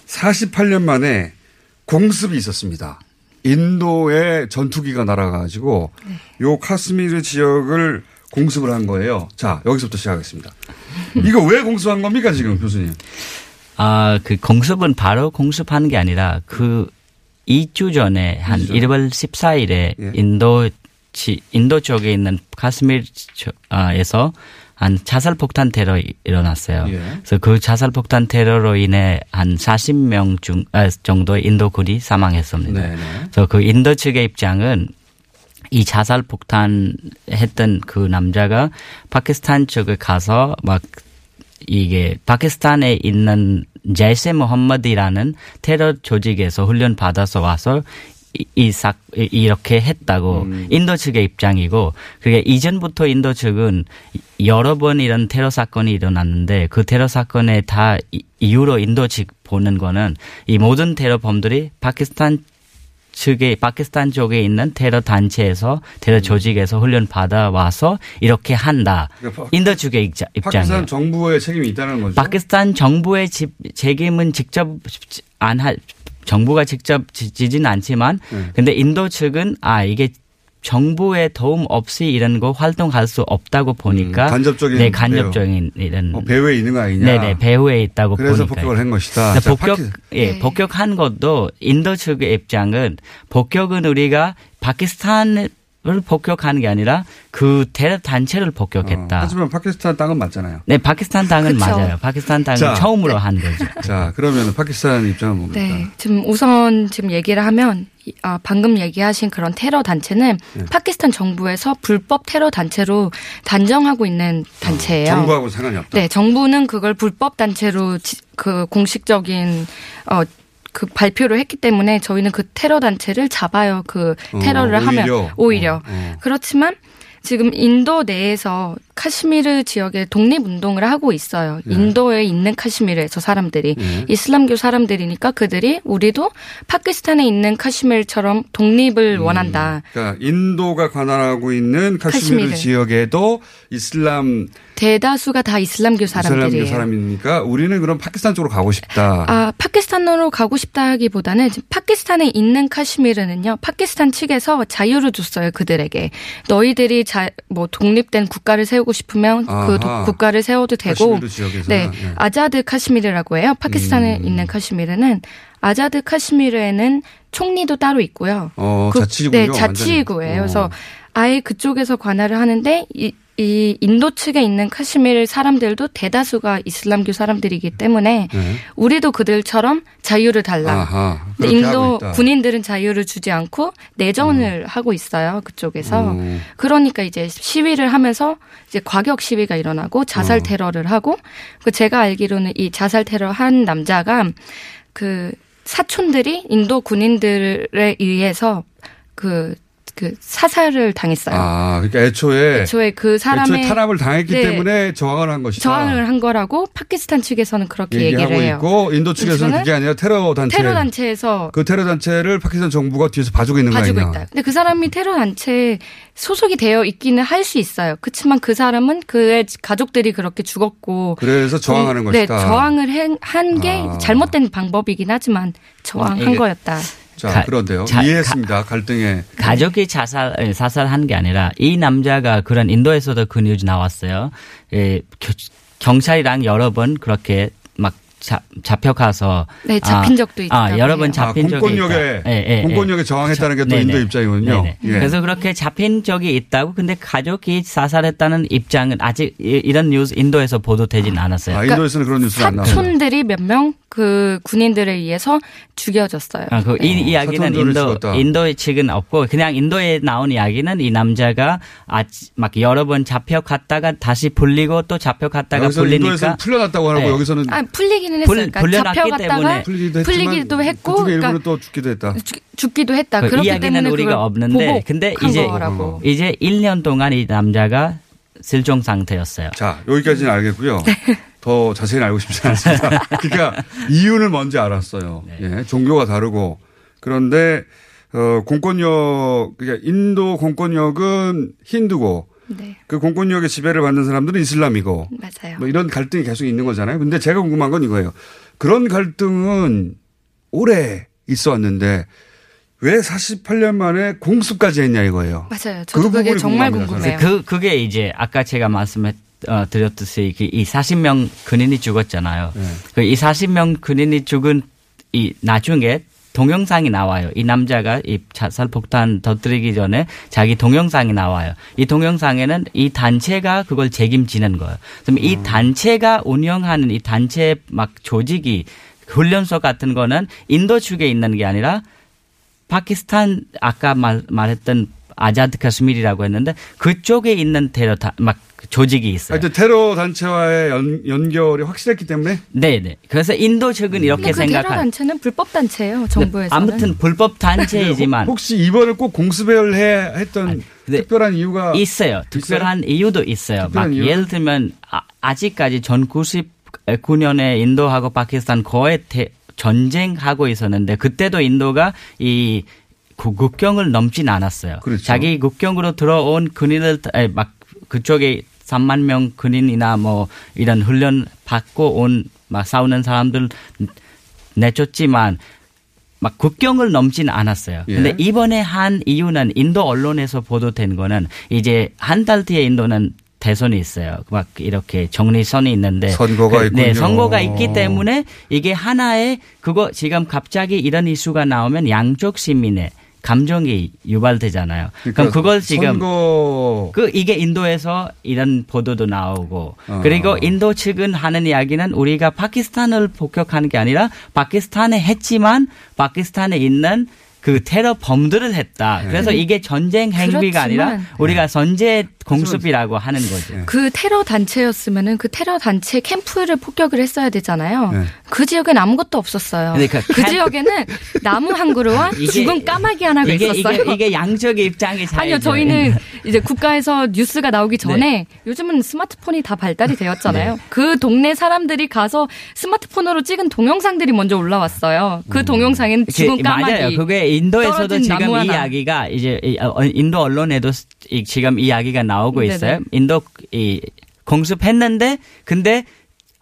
Speaker 1: 48년 만에 공습이 있었습니다. 인도의 전투기가 날아가지고 요 카스미르 지역을 공습을 한 거예요. 자, 여기서부터 시작하겠습니다. 이거 왜 공습한 겁니까, 지금 교수님?
Speaker 4: 아, 그 공습은 바로 공습하는 게 아니라 그 2주 전에 한
Speaker 1: 이주 전.
Speaker 4: 1월 14일에
Speaker 1: 예.
Speaker 4: 인도 지, 인도 쪽에 있는 카스미르에서 한 자살 폭탄 테러 이- 일어났어요.
Speaker 1: 예.
Speaker 4: 그래서 그 자살 폭탄 테러로 인해 한 40명 중 아, 정도의 인도군이 사망했습니다.
Speaker 1: 네네.
Speaker 4: 그래서 그 인도 측의 입장은 이 자살 폭탄 했던 그 남자가 파키스탄 쪽에 가서 막 이게 파키스탄에 있는 제세 모함머드라는 테러 조직에서 훈련 받아서 와서 이, 이 사, 이- 이렇게 했다고 인도 측의 입장이고 그게 이전부터 인도 측은 여러 번 이런 테러 사건이 일어났는데 그 테러 사건에 다 이- 이유로 인도 측 보는 거는 이 모든 테러 범들이 파키스탄 측에 파키스탄 쪽에 있는 테러 단체에서 테러 조직에서 훈련 받아 와서 이렇게 한다.
Speaker 1: 그러니까 파-
Speaker 4: 인도 측의 입장이에요.
Speaker 1: 파키스탄 정부의 책임이 있다는 거죠.
Speaker 4: 파키스탄 정부의 집, 책임은 직접 안 할, 정부가 직접 지- 지진 않지만,
Speaker 1: 네.
Speaker 4: 근데 인도 측은 아 이게 정부의 도움 없이 이런 거 활동할 수 없다고 보니까,
Speaker 1: 음, 간접적인
Speaker 4: 네 간접적인 이런
Speaker 1: 어, 배후에 있는 거 아니냐.
Speaker 4: 네네 배후에 있다고
Speaker 1: 그래서
Speaker 4: 보니까
Speaker 1: 폭격을 한 것이다. 자,
Speaker 4: 복격
Speaker 1: 파키-
Speaker 4: 예
Speaker 5: 네.
Speaker 4: 복격한 것도 인도 측의 입장은 복격은 우리가 파키스탄 을 복격하는 게 아니라 그 테러 단체를
Speaker 1: 어,
Speaker 4: 복격했다.
Speaker 1: 하지만 파키스탄 땅은 맞잖아요.
Speaker 4: 네 파키스탄 당은
Speaker 5: 그쵸.
Speaker 4: 맞아요. 파키스탄 당은
Speaker 1: 자.
Speaker 4: 처음으로 한 거죠.
Speaker 1: 자, 그러면 파키스탄 입장은 뭡니까?
Speaker 5: 네. 지금 우선 지금 얘기를 하면 이- 아, 방금 얘기하신 그런 테러 단체는
Speaker 1: 네.
Speaker 5: 파키스탄 정부에서 불법 테러 단체로 단정하고 있는 단체예요.
Speaker 1: 정부하고 상관이 없다.
Speaker 5: 네, 정부는 그걸 불법 단체로 지- 그 공식적인 어 그 발표를 했기 때문에 저희는 그 테러 단체를 잡아요. 그
Speaker 1: 어,
Speaker 5: 테러를 하면
Speaker 1: 오히려.
Speaker 5: 오히려
Speaker 1: 어, 어.
Speaker 5: 그렇지만 지금 인도 내에서 카시미르 지역에 독립 운동을 하고 있어요.
Speaker 1: 네.
Speaker 5: 인도에 있는 카시미르에서 사람들이
Speaker 1: 네.
Speaker 5: 이슬람교 사람들이니까 그들이 우리도 파키스탄에 있는 카시미르처럼 독립을 원한다.
Speaker 1: 그러니까 인도가 관할하고 있는 카시미르
Speaker 5: 카시미르.
Speaker 1: 지역에도 이슬람
Speaker 5: 대다수가 다 이슬람교
Speaker 1: 이슬람교
Speaker 5: 사람들이에요.
Speaker 1: 사람이니까 우리는 그럼 파키스탄 쪽으로 가고 싶다.
Speaker 5: 아, 파키스탄으로 가고 싶다기보다는 지금 파키스탄에 있는 카시미르는요. 파키스탄 측에서 자유를 줬어요. 그들에게. 너희들이 자, 뭐 독립된 국가를 세우고 싶으면 그 도-
Speaker 1: 아하.
Speaker 5: 국가를 세워도 되고. 네.
Speaker 1: 네.
Speaker 5: 아자드 카시미르라고 해요. 파키스탄에
Speaker 1: 음.
Speaker 5: 있는 카시미르는 아자드 카시미르에는 총리도 따로 있고요.
Speaker 1: 어,
Speaker 5: 그-
Speaker 1: 자치구군요.
Speaker 5: 네. 자치구예요.
Speaker 1: 어.
Speaker 5: 그래서 아예 그쪽에서 관할을 하는데 이, 이 인도 측에 있는 카시미르 사람들도 대다수가 이슬람교 사람들이기 때문에
Speaker 1: 네.
Speaker 5: 우리도 그들처럼 자유를 달라.
Speaker 1: 아하.
Speaker 5: 근데 인도. 군인들은 자유를 주지 않고 내전을 하고 있어요. 그쪽에서.
Speaker 1: 음.
Speaker 5: 그러니까 이제 시위를 하면서 이제 과격 시위가 일어나고 자살
Speaker 1: 어.
Speaker 5: 테러를 하고 그 제가 알기로는 이 자살 테러 한 남자가 그 사촌들이 인도 군인들에 의해서 그, 그 사살을 당했어요.
Speaker 1: 아, 그러니까 애초에
Speaker 5: 애초에 그 사람의
Speaker 1: 애초에 탄압을 당했기
Speaker 5: 네.
Speaker 1: 때문에 저항을 한 것이다.
Speaker 5: 저항을 한 거라고 파키스탄 측에서는 그렇게 얘기를 해요.
Speaker 1: 있고 인도 측에서는 그게 아니라 테러 단체.
Speaker 5: 테러 단체에서
Speaker 1: 그 테러 단체를 파키스탄 정부가 뒤에서 봐주고 있는 거
Speaker 5: 가지고
Speaker 1: 아니냐.
Speaker 5: 있다. 근데 그 사람이 테러 단체에 소속이 되어 있기는 할 수 있어요. 그렇지만 그 사람은 그의 가족들이 그렇게 죽었고
Speaker 1: 그래서 저항하는
Speaker 5: 네,
Speaker 1: 것이다.
Speaker 5: 저항을 한게
Speaker 1: 아.
Speaker 5: 잘못된 방법이긴 하지만 저항한
Speaker 4: 이게-
Speaker 5: 거였다.
Speaker 1: 자,
Speaker 4: 가-
Speaker 1: 그런데요.
Speaker 4: 자,
Speaker 1: 이해했습니다. 갈등의
Speaker 4: 가족이 자살 에, 사살한 게 아니라 이 남자가 그런 인도에서도 그 뉴스 나왔어요. 예, 겨- 경찰이랑 여러 번 그렇게 잡, 잡혀가서
Speaker 5: 네, 잡힌 적도 있다고
Speaker 4: 아, 여러 번. 잡힌
Speaker 1: 아,
Speaker 4: 적이
Speaker 1: 공권력에
Speaker 4: 있다. 예, 예,
Speaker 1: 공권력에
Speaker 4: 예.
Speaker 1: 저항했다는 게 또. 인도 입장이군요. 예.
Speaker 4: 그래서 그렇게 잡힌 적이 있다고 근데 가족이 사살했다는 입장은 아직 이- 이런 뉴스 인도에서 보도되진 않았어요.
Speaker 1: 아, 인도에서는 그런 뉴스가 안 나와요.
Speaker 5: 사촌들이 몇 명 그 군인들에 의해서 죽여졌어요.
Speaker 4: 아, 그 이, 이야기는 인도. 인도의 측은 없고 그냥 인도에 나온 이야기는 이 남자가 아, 막 여러 번 잡혀갔다가 다시 불리고 또 잡혀갔다가 불리니까
Speaker 1: 풀려났다고 하고
Speaker 4: 네.
Speaker 1: 여기서는
Speaker 5: 아, 풀리 기는
Speaker 4: 풀-
Speaker 5: 했어요. 그러니까 잡혀갔다가
Speaker 4: 때문에
Speaker 1: 풀리기도
Speaker 5: 했고 그러니까
Speaker 1: 또 죽기도 했다.
Speaker 5: 죽- 죽기도 했다.
Speaker 4: 그
Speaker 5: 그렇기
Speaker 4: 이야기는
Speaker 5: 때문에
Speaker 4: 우리가
Speaker 5: 그걸
Speaker 4: 없는데 근데 이제
Speaker 5: 거라고.
Speaker 4: 이제 1년 동안 이 남자가 실종 상태였어요.
Speaker 1: 자, 여기까지는 알겠고요. [LAUGHS] 더 자세히는 알고 싶지 않습니다. [LAUGHS] 그러니까 이유를 먼저 알았어요. 예, 종교가 다르고 그런데 어 공권력 그러니까 인도 공권력은 힌두고
Speaker 5: 네.
Speaker 1: 그 공권력의 지배를 받는 사람들은 이슬람이고
Speaker 5: 맞아요.
Speaker 1: 뭐 이런 갈등이 계속 있는 거잖아요. 근데 제가 궁금한 건 이거예요. 그런 갈등은 오래 있어 왔는데 왜 48년 만에 공수까지 했냐 이거예요.
Speaker 5: 맞아요.
Speaker 1: 그
Speaker 5: 저도 그게
Speaker 1: 부분이
Speaker 5: 정말
Speaker 1: 궁금합니다.
Speaker 5: 궁금해요.
Speaker 4: 그 그게 이제 아까 제가 말씀해 어, 드렸듯이 그이 40명 군인이 죽었잖아요.
Speaker 1: 네.
Speaker 4: 그이 40명 군인이 죽은 이 나중에 동영상이 나와요. 이 남자가 이 자살 폭탄 터뜨리기 전에 자기 동영상이 나와요. 이 동영상에는 이 단체가 그걸 책임지는 거예요. 그럼 이
Speaker 1: 음.
Speaker 4: 단체가 운영하는 이 단체 막 조직이 훈련소 같은 거는 인도 측에 있는 게 아니라 파키스탄 아까 말, 말했던 아자드 카스밀이라고 했는데 그쪽에 있는 테러 다, 막 조직이 있어요.
Speaker 1: 하여튼 테러 단체와의 연, 연결이 확실했기 때문에
Speaker 4: 네 네. 그래서 인도 측은 이렇게
Speaker 5: 그 테러
Speaker 4: 생각한.
Speaker 5: 단체는 불법 단체예요. 정부에서는.
Speaker 4: 아무튼 불법 단체이지만 [LAUGHS]
Speaker 1: 혹시 이번을 꼭 공수배를 해 했던
Speaker 4: 근데
Speaker 1: 특별한 이유가
Speaker 4: 있어요. 특별한 이유도 있어요.
Speaker 1: 특별한
Speaker 4: 막
Speaker 1: 이유?
Speaker 4: 예를 들면 아, 직까지 1999년에 인도하고 파키스탄 거의 대, 전쟁하고 있었는데 그때도 인도가 이 구- 국경을 넘진 않았어요.
Speaker 1: 그렇죠.
Speaker 4: 자기 국경으로 들어온 군인을 아니, 막 그쪽에 3만 명 군인이나 뭐 이런 훈련 받고 온 막 싸우는 사람들 내쫓지만 막 국경을 넘진 않았어요.
Speaker 1: 예.
Speaker 4: 근데 이번에 한 이유는 인도 언론에서 보도된 거는 이제 한 달 뒤에 인도는 대선이 있어요. 막 이렇게 정리선이 있는데
Speaker 1: 선거가
Speaker 4: 그- 네,
Speaker 1: 있군요.
Speaker 4: 선거가 있기 때문에 이게 하나의 그거 지금 갑자기 이런 이슈가 나오면 양쪽 시민의 감정이 유발되잖아요. 그럼 그걸 지금
Speaker 1: 선거
Speaker 4: 그 이게 인도에서 이런 보도도 나오고
Speaker 1: 어.
Speaker 4: 그리고 인도 측은 하는 이야기는 우리가 파키스탄을 폭격하는 게 아니라 파키스탄에 했지만 파키스탄에 있는 그 테러 범들을 했다. 그래서 이게 전쟁 행위가 아니라
Speaker 5: 그렇지만
Speaker 4: 우리가 선제 공습이라고 하는 거죠.
Speaker 5: 그 테러 단체였으면은 그 테러 단체 캠프를 폭격을 했어야 되잖아요.
Speaker 1: 네.
Speaker 5: 그 지역엔 아무것도 없었어요.
Speaker 4: 근데
Speaker 5: 그,
Speaker 4: 그
Speaker 5: 지역에는 나무 한 그루와 죽은 까마귀 하나가
Speaker 4: 이게
Speaker 5: 있었어요.
Speaker 4: 이게 이게 양쪽의 입장이 잘
Speaker 5: 아니요, 저희는 이제 국가에서 뉴스가 나오기 전에 요즘은 스마트폰이 다 발달이 되었잖아요.
Speaker 4: 네.
Speaker 5: 그 동네 사람들이 가서 스마트폰으로 찍은 동영상들이 먼저 올라왔어요. 그 동영상엔 죽은
Speaker 4: 그,
Speaker 5: 까마귀.
Speaker 4: 맞아요. 그게 인도에서도 지금 이. 이야기가 이제 이, 어, 인도 언론에도 지금 이 이야기가 나오고
Speaker 5: 네네.
Speaker 4: 있어요. 인도 이 공습했는데 근데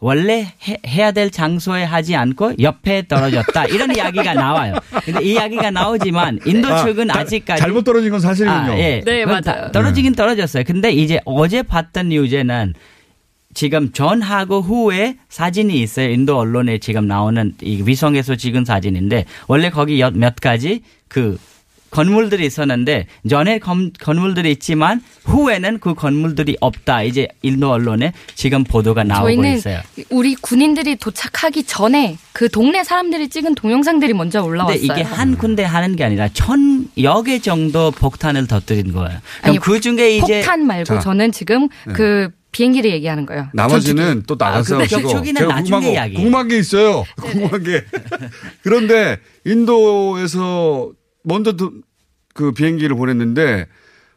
Speaker 4: 원래 해, 야될 장소에 하지 않고 옆에 떨어졌다 이런 이야기가 나와요. 근데 이 이야기가 나오지만 인도
Speaker 1: 아,
Speaker 4: 측은
Speaker 1: 자-
Speaker 4: 아직까지
Speaker 1: 잘못 떨어진 건 사실이군요.
Speaker 4: 아, 예.
Speaker 5: 네, 맞아요.
Speaker 4: 떨어지긴 떨어졌어요. 근데 이제 어제 봤던 뉴제는 지금 전하고 후에 사진이 있어요. 인도 언론에 지금 나오는 이 위성에서 찍은 사진인데 원래 거기 여- 몇 가지 그 건물들이 있었는데 전에 건, 건물들이 있지만 후에는 그 건물들이 없다. 이제 인도 언론에 지금 보도가 나오고
Speaker 5: 저희는
Speaker 4: 있어요.
Speaker 5: 우리 군인들이 도착하기 전에 그 동네 사람들이 찍은 동영상들이 먼저
Speaker 4: 근데
Speaker 5: 올라왔어요.
Speaker 4: 이게 한 군데 하는 게 아니라 천여 개 정도 폭탄을 터뜨린 거예요. 그럼
Speaker 5: 아니,
Speaker 4: 그 중에 이제
Speaker 5: 폭탄 말고
Speaker 1: 자.
Speaker 5: 저는 지금
Speaker 1: 네.
Speaker 5: 그 비행기를 얘기하는 거예요.
Speaker 1: 나머지는 또 나가서
Speaker 4: 아,
Speaker 1: 하시고 제가
Speaker 4: 나중에
Speaker 1: 궁금한 게 있어요. [LAUGHS] 궁금한 게 그런데 인도에서 먼저 도- 그 비행기를 보냈는데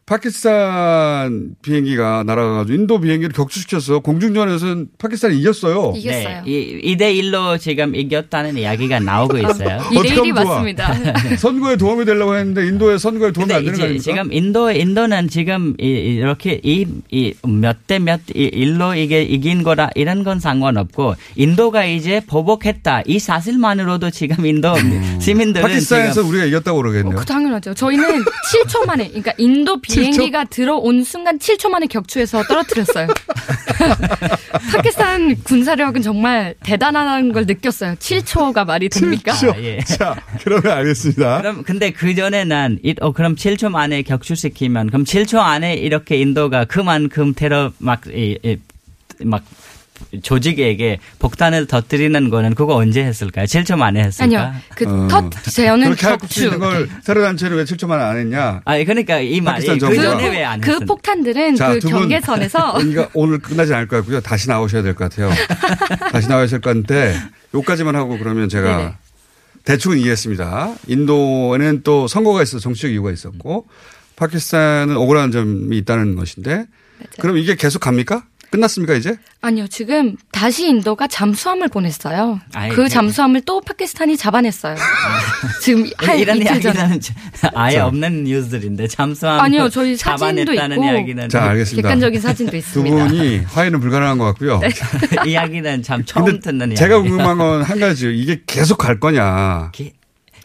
Speaker 1: 파키스탄 비행기가 날아가가지고 인도 비행기를 격추시켜서 공중전에서는 파키스탄이 이겼어요.
Speaker 5: 이겼어요.
Speaker 4: 네, 2대 1로 지금 이겼다는 이야기가 나오고 있어요. [LAUGHS]
Speaker 5: 이대
Speaker 1: 어떻게
Speaker 5: 일이
Speaker 1: 하면 좋아?
Speaker 5: 맞습니다. [LAUGHS]
Speaker 1: 선거에 도움이 되려고 했는데 인도에 선거에 도움이 안 되는 거
Speaker 4: 이제
Speaker 1: 아닙니까?
Speaker 4: 지금 인도 인도는 지금 이- 이렇게 이몇 대 몇 일로 이게 이긴 거라 이런 건 상관없고 인도가 이제 보복했다 이 사실만으로도 지금 인도 시민들은
Speaker 1: 파키스탄에서
Speaker 4: 지금
Speaker 1: 우리가 이겼다고 그러겠네요.
Speaker 5: 그 당연하죠. 저희는 [LAUGHS] 7초 만에, 그러니까 인도 비 행기가 들어온 순간 7초 만에 격추해서 떨어뜨렸어요. [LAUGHS] 파키스탄 군사력은 정말 대단하다는 걸 느꼈어요. 7초가 말이 됩니까?
Speaker 1: 그렇죠.
Speaker 4: 아, 예.
Speaker 1: 자, 그러면 알겠습니다.
Speaker 4: 그럼 근데 그 전에는 이- 어, 그럼 7초 만에 격추시키면 그럼 7초 안에 이렇게 인도가 그만큼 테러 막막 조직에게 폭탄을 터뜨리는 거는 그거 언제 했을까요? 7초 만에 했을까?
Speaker 5: 아니요. 그
Speaker 1: 어.
Speaker 5: 터, 저는
Speaker 1: 그렇게 할수
Speaker 5: 격추.
Speaker 1: 있는 걸 테러 단체는 왜 7초 만에 안 했냐?
Speaker 4: 아니 그러니까 이 말이
Speaker 1: 파키스탄
Speaker 4: 그
Speaker 1: 정부가.
Speaker 4: 전에 왜안
Speaker 5: 그? 폭탄들은
Speaker 1: 자,
Speaker 5: 그. 경계선에서 [LAUGHS]
Speaker 1: 그러니까 오늘 끝나지 않을 것 같고요. 다시 나오셔야 될 것 같아요. 다시 것 같은데 요까지만 하고 그러면 제가
Speaker 5: 네네.
Speaker 1: 대충은 이해했습니다. 인도에는 또 선거가 있어 정치적 이유가 있었고 파키스탄은 억울한 점이 있다는 것인데 그럼 이게 계속 갑니까? 끝났습니까 이제?
Speaker 5: 아니요, 지금 다시 인도가 잠수함을 보냈어요.
Speaker 4: 아이,
Speaker 5: 그
Speaker 4: 네.
Speaker 5: 잠수함을 또 파키스탄이 잡아냈어요. 지금 한
Speaker 4: 이런
Speaker 5: 이틀 전에.
Speaker 4: 아예
Speaker 1: 자.
Speaker 4: 없는 뉴스들인데 잠수함
Speaker 5: 아니요, 저희 사진도
Speaker 4: 잡아냈다는
Speaker 5: 있고
Speaker 4: 이야기는
Speaker 1: 자 알겠습니다.
Speaker 5: 객관적인 사진도
Speaker 1: 두
Speaker 5: 있습니다.
Speaker 1: 분이 화해는 불가능한 것 같고요. [LAUGHS]
Speaker 4: 이야기는 참 처음 듣는 이야기.
Speaker 1: 제가 궁금한 건 한 가지요. 이게 계속 갈 거냐?
Speaker 4: 게-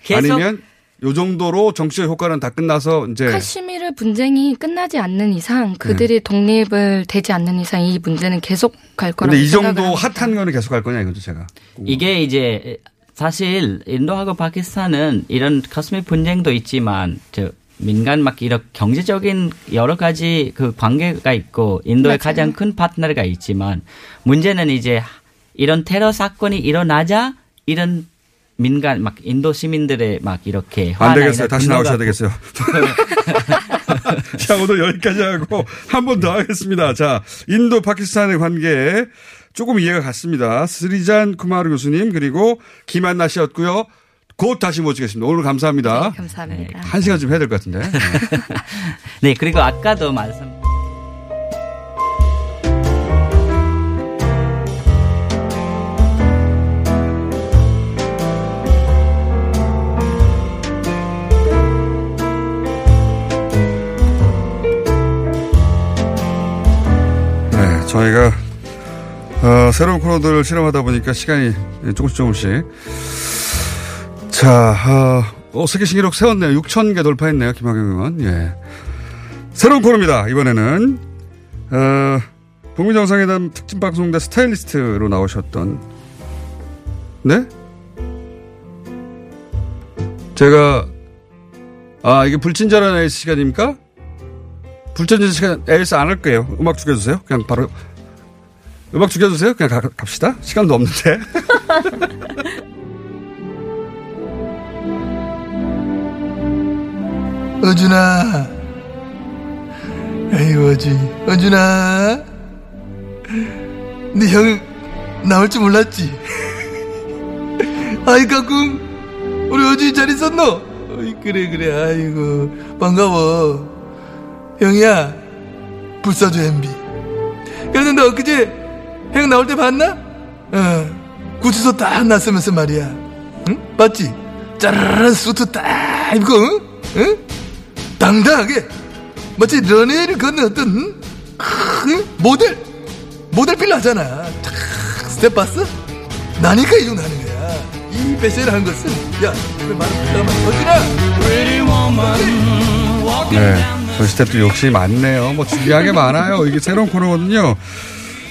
Speaker 4: 계속
Speaker 1: 아니면 요 정도로 정치적 효과는 다 끝나서 이제
Speaker 5: 카시미르 분쟁이 끝나지 않는 이상
Speaker 1: 네.
Speaker 5: 그들이 독립을 되지 않는 이상 이 문제는 계속 갈 거라고
Speaker 1: 근데 이 정도. 핫한 거는 계속 갈 거냐 이거죠 제가.
Speaker 4: 이게 이제 사실 인도하고 파키스탄은 이런 카스미 분쟁도 있지만 저 민간 막 이런 경제적인 여러 가지 그 관계가 있고 인도의
Speaker 5: 맞아요.
Speaker 4: 가장 큰 파트너가 있지만 문제는 이제 이런 테러 사건이 일어나자 이런 민간 막 인도 시민들의 막 이렇게
Speaker 1: 안 되겠어요. 다시 나오셔야 되겠어요. [LAUGHS] 자, 오늘 여기까지 하고 한 번 더 하겠습니다. 자, 인도 파키스탄의 관계에 조금 이해가 갔습니다. 스리잔 쿠마르 교수님 그리고 김한나 씨였고요. 곧 다시 모시겠습니다. 오늘 감사합니다.
Speaker 5: 네, 감사합니다.
Speaker 1: 한 시간 좀 해야 될 것 같은데. 네. [LAUGHS]
Speaker 4: 네 그리고 아까도 말씀
Speaker 1: 저희가 어, 새로운 코너들을 실험하다 보니까 시간이 조금씩 조금씩 자, 어, 어, 세계 신기록 세웠네요. 6천 개 돌파했네요. 김학영 의원. 예. 새로운 코너입니다. 이번에는 어, 북미 정상회담 특집 방송대 스타일리스트로 나오셨던 네? 제가 아 이게 불친절한 에이스 시간입니까? 불친절 시간 에이스 안할 거예요. 음악 죽여주세요. 그냥 바로 음악 죽여주세요. 그냥 가, 갑시다. 시간도 없는데. [LAUGHS]
Speaker 6: 어준아. 에이 어지. 어준아. 네 형 나올 줄 몰랐지? [LAUGHS] 아이 가끔 우리 어준이 잘 있었노? 어이 그래 그래. 아이고 반가워. 형이야 불사조 MB 그랬는데 엊그제 형 나올 때 봤나? 어 구치소 딱 나서면서 말이야 응? 봤지? 짜라란 수트 딱 입고 응? 응? 당당하게 마치 런웨이를 걷는 어떤 응? 큰 모델 모델 feel 나잖아 탁 스텝 봤어? 나니까 이 정도 하는 거야 이 패션을 한 것은 야 그래 말을 잠깐만 어디나
Speaker 1: 네. 저희 스태프도 욕심이 많네요. 뭐 준비한 게 많아요. 이게 새로운 코너거든요.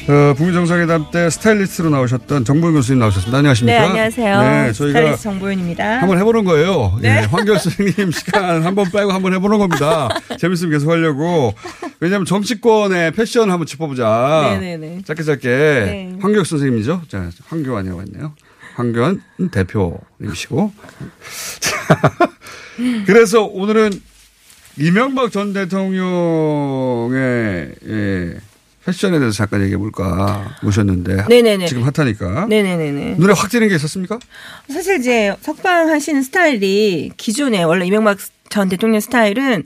Speaker 1: 어, 북미 정상회담 때 스타일리스트로 나오셨던 정보윤 교수님 나오셨습니다. 안녕하십니까?
Speaker 7: 네, 안녕하세요.
Speaker 1: 네, 저희가
Speaker 7: 스타일리스트 정보윤입니다.
Speaker 1: 한번 해보는 거예요.
Speaker 7: 네.
Speaker 1: 예, 황 교수님 시간 한번 빼고 한번 해보는 겁니다. 재밌으면 계속 하려고. 왜냐하면 정치권의 패션 한번 짚어보자.
Speaker 7: 네네네.
Speaker 1: 짧게 짧게.
Speaker 7: 네.
Speaker 1: 황교익 선생님이죠. 자, 황교안이라고 했네요. 황교안 대표님이시고. [LAUGHS] 자, 그래서 오늘은 이명박 전 대통령의 예, 패션에 대해서 잠깐 얘기해 볼까 모셨는데
Speaker 7: 네네네.
Speaker 1: 지금 핫하니까
Speaker 7: 네네네네.
Speaker 1: 눈에 확 띄는 게 있었습니까?
Speaker 7: 사실 이제 석방 하시는 스타일이 기존에 원래 이명박 전 대통령 스타일은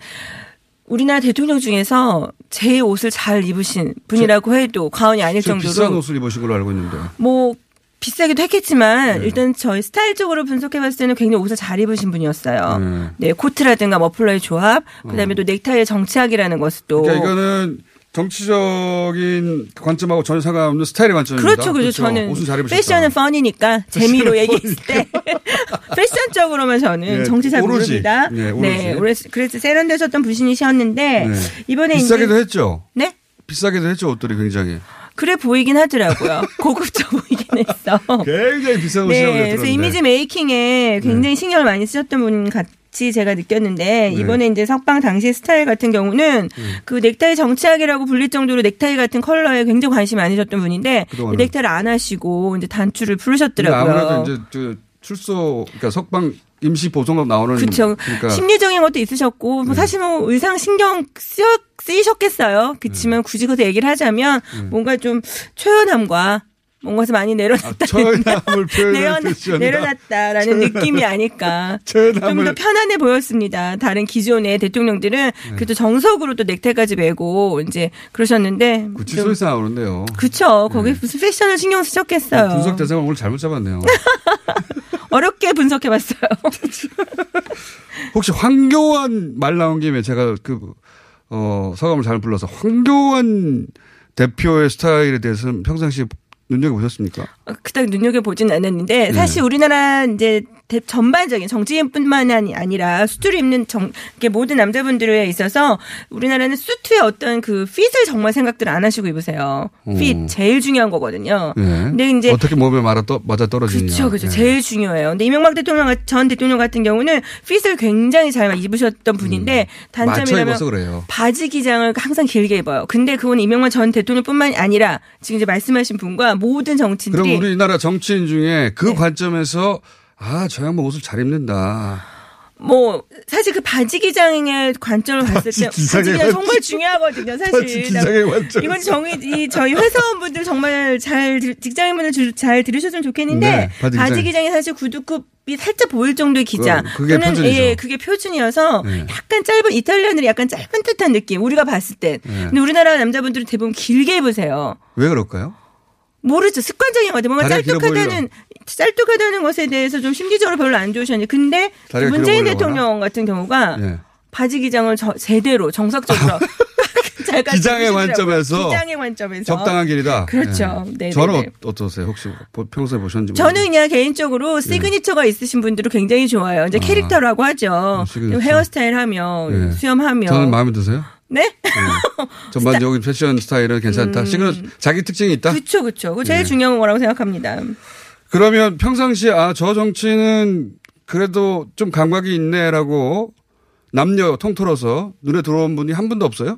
Speaker 7: 우리나라 대통령 중에서 제일 옷을 잘 입으신 분이라고 해도 과언이 아닐
Speaker 1: 좀
Speaker 7: 정도로
Speaker 1: 비싼 옷을 입으신 걸로 알고 있는데
Speaker 7: 뭐 비싸기도 했겠지만
Speaker 1: 네.
Speaker 7: 일단 저희 스타일적으로 분석해봤을 때는 굉장히 옷을 잘 입으신 분이었어요.
Speaker 1: 네.
Speaker 7: 네, 코트라든가 머플러의 조합, 그다음에 또 넥타이의 정치학이라는 또
Speaker 1: 그러니까 이거는 정치적인 관점하고 전혀 상관없는 스타일의 관점입니다.
Speaker 7: 그렇죠, 그렇죠. 저는
Speaker 1: 잘 입으셨다.
Speaker 7: 패션은 펀이니까 [LAUGHS] 재미로 얘기했을 때 [LAUGHS] 패션적으로만 저는
Speaker 1: 네,
Speaker 7: 정치 잘
Speaker 1: 오로지.
Speaker 7: 모릅니다.
Speaker 1: 네, 오로지.
Speaker 7: 네, 그래서, 세련되셨던 분이셨는데
Speaker 1: 네.
Speaker 7: 이번에
Speaker 1: 비싸기도
Speaker 7: 이제
Speaker 1: 했죠.
Speaker 7: 네
Speaker 1: 비싸기도 했죠 옷들이 굉장히.
Speaker 7: 그래 보이긴 하더라고요. [LAUGHS] 고급져 보이긴 했어.
Speaker 1: 굉장히 비싼 옷이라고
Speaker 7: 네. 그래서 이미지 메이킹에 굉장히 신경을 많이 쓰셨던 분 같 이 제가 느꼈는데
Speaker 1: 네.
Speaker 7: 이번에 이제 석방 당시 스타일 같은 경우는 그 넥타이 정치학이라고 불릴 정도로 넥타이 같은 컬러에 굉장히 관심이 많으셨던 분인데
Speaker 1: 그동안은.
Speaker 7: 넥타이를 안 하시고 이제 단추를 부르셨더라고요.
Speaker 1: 아무래도 이제 저 출소 그러니까 석방 임시 보송업 나오는
Speaker 7: 그렇죠.
Speaker 1: 그러니까
Speaker 7: 심리적인 것도 있으셨고 뭐 사실 뭐 의상 신경 쓰, 쓰이셨겠어요. 그렇지만 굳이 그것도 얘기를 하자면 뭔가 좀 초연함과 뭔가서 많이 내려놨다. [LAUGHS]
Speaker 1: 표현할
Speaker 7: 내려놨,
Speaker 1: 패션이다.
Speaker 7: 내려놨다라는 느낌이 아닐까. 좀 더 편안해 보였습니다. 다른 기존의 대통령들은
Speaker 1: 네.
Speaker 7: 그래도 정석으로 또 넥타이까지 메고 이제 그러셨는데.
Speaker 1: 구치소에서 나오는데요.
Speaker 7: 그쵸. 거기 무슨 패션을 신경 쓰셨겠어요.
Speaker 1: 네. 분석 대상 오늘 잘못 잡았네요. [LAUGHS]
Speaker 7: 어렵게 분석해봤어요. [LAUGHS]
Speaker 1: 혹시 황교안 말 나온 김에 제가 그, 어, 서감을 잘못 불러서 황교안 대표의 스타일에 대해서는 평상시에 눈여겨보셨습니까?
Speaker 7: 어, 그닥 눈여겨보진 않았는데
Speaker 1: 네.
Speaker 7: 사실 우리나라 이제 대- 전반적인 정치인뿐만 아니- 아니라 수트를 입는 정, 모든 남자분들에 있어서 우리나라는 수트의 어떤 그 핏을 정말 생각들 안 하시고 입으세요. 핏
Speaker 1: 오.
Speaker 7: 제일 중요한 거거든요.
Speaker 1: 네.
Speaker 7: 근데 이제
Speaker 1: 어떻게 몸에 말아 맞아 떨어지냐.
Speaker 7: 그렇죠, 그렇죠.
Speaker 1: 네.
Speaker 7: 제일 중요해요. 근데 이명박 대통령 같- 전 대통령 같은 경우는 핏을 굉장히 잘 입으셨던 분인데
Speaker 1: 음.
Speaker 7: 단점이라면. 바지 기장을 항상 길게 입어요. 근데 그건 이명박 전 대통령뿐만이 아니라 지금 이제 말씀하신 분과 모든 정치인들이
Speaker 1: 그럼 우리나라 정치인 중에
Speaker 7: 네.
Speaker 1: 그 관점에서 아, 저 양반 옷을 잘 입는다.
Speaker 7: 뭐 사실 그 바지 기장의 관점을 봤을 때
Speaker 1: 바지 기장
Speaker 7: 정말 중요하거든요.
Speaker 1: 바지
Speaker 7: 사실
Speaker 1: 기장의 관점.
Speaker 7: 이건 정의 이 저희 회사원분들 정말 잘 들- 직장인분들 줄- 잘 들으셨으면 좋겠는데
Speaker 1: 네, 바지
Speaker 7: 바지,
Speaker 1: 기장.
Speaker 7: 기장이 사실 구두굽이 살짝 보일 정도의 기장.
Speaker 1: 그- 그게
Speaker 7: 또는
Speaker 1: 표준이죠.
Speaker 7: 예, 그게 표준이어서
Speaker 1: 네.
Speaker 7: 약간 짧은 이탈리아들이 약간 짧은 듯한 느낌. 우리가 봤을 때.
Speaker 1: 네.
Speaker 7: 근데 우리나라 남자분들은 대부분 길게 입으세요.
Speaker 1: 왜 그럴까요?
Speaker 7: 모르죠. 습관적인 것 같아요. 뭔가 짤뚝하다는, 짤뚝하다는 것에 대해서 좀 심리적으로 별로 안 좋으셨는데. 근데
Speaker 1: 길어
Speaker 7: 문재인 대통령 같은 경우가
Speaker 1: 예.
Speaker 7: 바지 기장을 저, 제대로 정석적으로 [LAUGHS]
Speaker 1: 기장의. 관점에서
Speaker 7: 기장의 관점에서
Speaker 1: 적당한 길이다.
Speaker 7: 그렇죠.
Speaker 1: 예.
Speaker 7: 네,
Speaker 1: 저는
Speaker 7: 네, 네.
Speaker 1: 어- 어떠세요? 혹시 보- 평소에 보셨는지
Speaker 7: 저는 그냥 개인적으로 signature가 있으신 분들은 굉장히 좋아요. 이제 캐릭터라고 하죠.
Speaker 1: 아. 시그니처.
Speaker 7: 헤어스타일 하며
Speaker 1: 예.
Speaker 7: 수염하며
Speaker 1: 저는 마음에 드세요?
Speaker 7: 네?
Speaker 1: 전반적인 [LAUGHS] 패션 스타일은 괜찮다. 시그니 자기 특징이 있다.
Speaker 7: 그렇죠, 그렇죠. 제일
Speaker 1: 네.
Speaker 7: 중요한 거라고 생각합니다.
Speaker 1: 그러면 평상시에 아 저 정치는 그래도 좀 감각이 있네라고 남녀 통틀어서 눈에 들어온 분이 한 분도 없어요?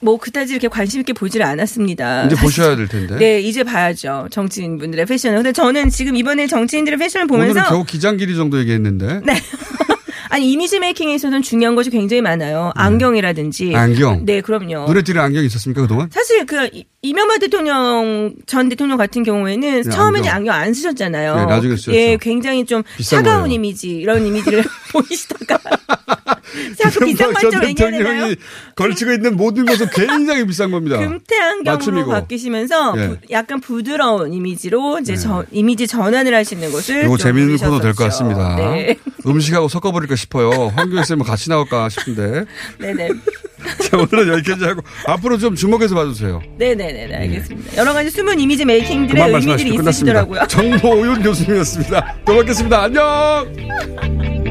Speaker 7: 뭐 그다지 이렇게 관심 있게 보지를 않았습니다.
Speaker 1: 이제. 보셔야 될 텐데.
Speaker 7: 네, 이제 봐야죠. 정치인분들의 패션을. 근데 저는 지금 이번에 정치인들의 패션을 보면서
Speaker 1: 겨우 기장 길이 정도 얘기했는데.
Speaker 7: 네. [LAUGHS] 아니 이미지 메이킹에 있어서는 중요한 것이 굉장히 많아요. 안경이라든지.
Speaker 1: 음. 안경.
Speaker 7: 네, 그럼요.
Speaker 1: 눈에 띄는 안경 있었습니까 그동안?
Speaker 7: 사실 그 이- 이명박 대통령 전 대통령 같은 경우에는
Speaker 1: 네,
Speaker 7: 처음에는
Speaker 1: 안경.
Speaker 7: 안경 안 쓰셨잖아요.
Speaker 1: 네, 나중에 쓰셨죠.
Speaker 7: 예, 굉장히 좀 차가운
Speaker 1: 거예요.
Speaker 7: 이미지 이런 이미지를 [LAUGHS] 보이시다가 자꾸 비싼 관점 얘기하나요?
Speaker 1: 걸치고 있는 모든 것은 굉장히 비싼 겁니다.
Speaker 7: 금태 안경으로
Speaker 1: 맞춤이고.
Speaker 7: 바뀌시면서
Speaker 1: 예.
Speaker 7: 부- 약간 부드러운 이미지로 이제
Speaker 1: 네.
Speaker 7: 저, 이미지 전환을 하시는 것을
Speaker 1: 이거
Speaker 7: 좀
Speaker 1: 재밌는 코너 될 것. 같습니다.
Speaker 7: 네. [LAUGHS]
Speaker 1: 음식하고 섞어버릴까 싶어요. 황교안 쌤은 같이 나올까 싶은데. [LAUGHS]
Speaker 7: 네네. [LAUGHS]
Speaker 1: 자, 오늘은 여기까지 하고 앞으로 좀 주목해서 봐주세요.
Speaker 7: 네네네. 알겠습니다. 여러 가지 숨은 이미지 메이킹들의 의미들이. 있으시더라고요.
Speaker 1: 정보오윤 교수님이었습니다. 또 뵙겠습니다. 안녕!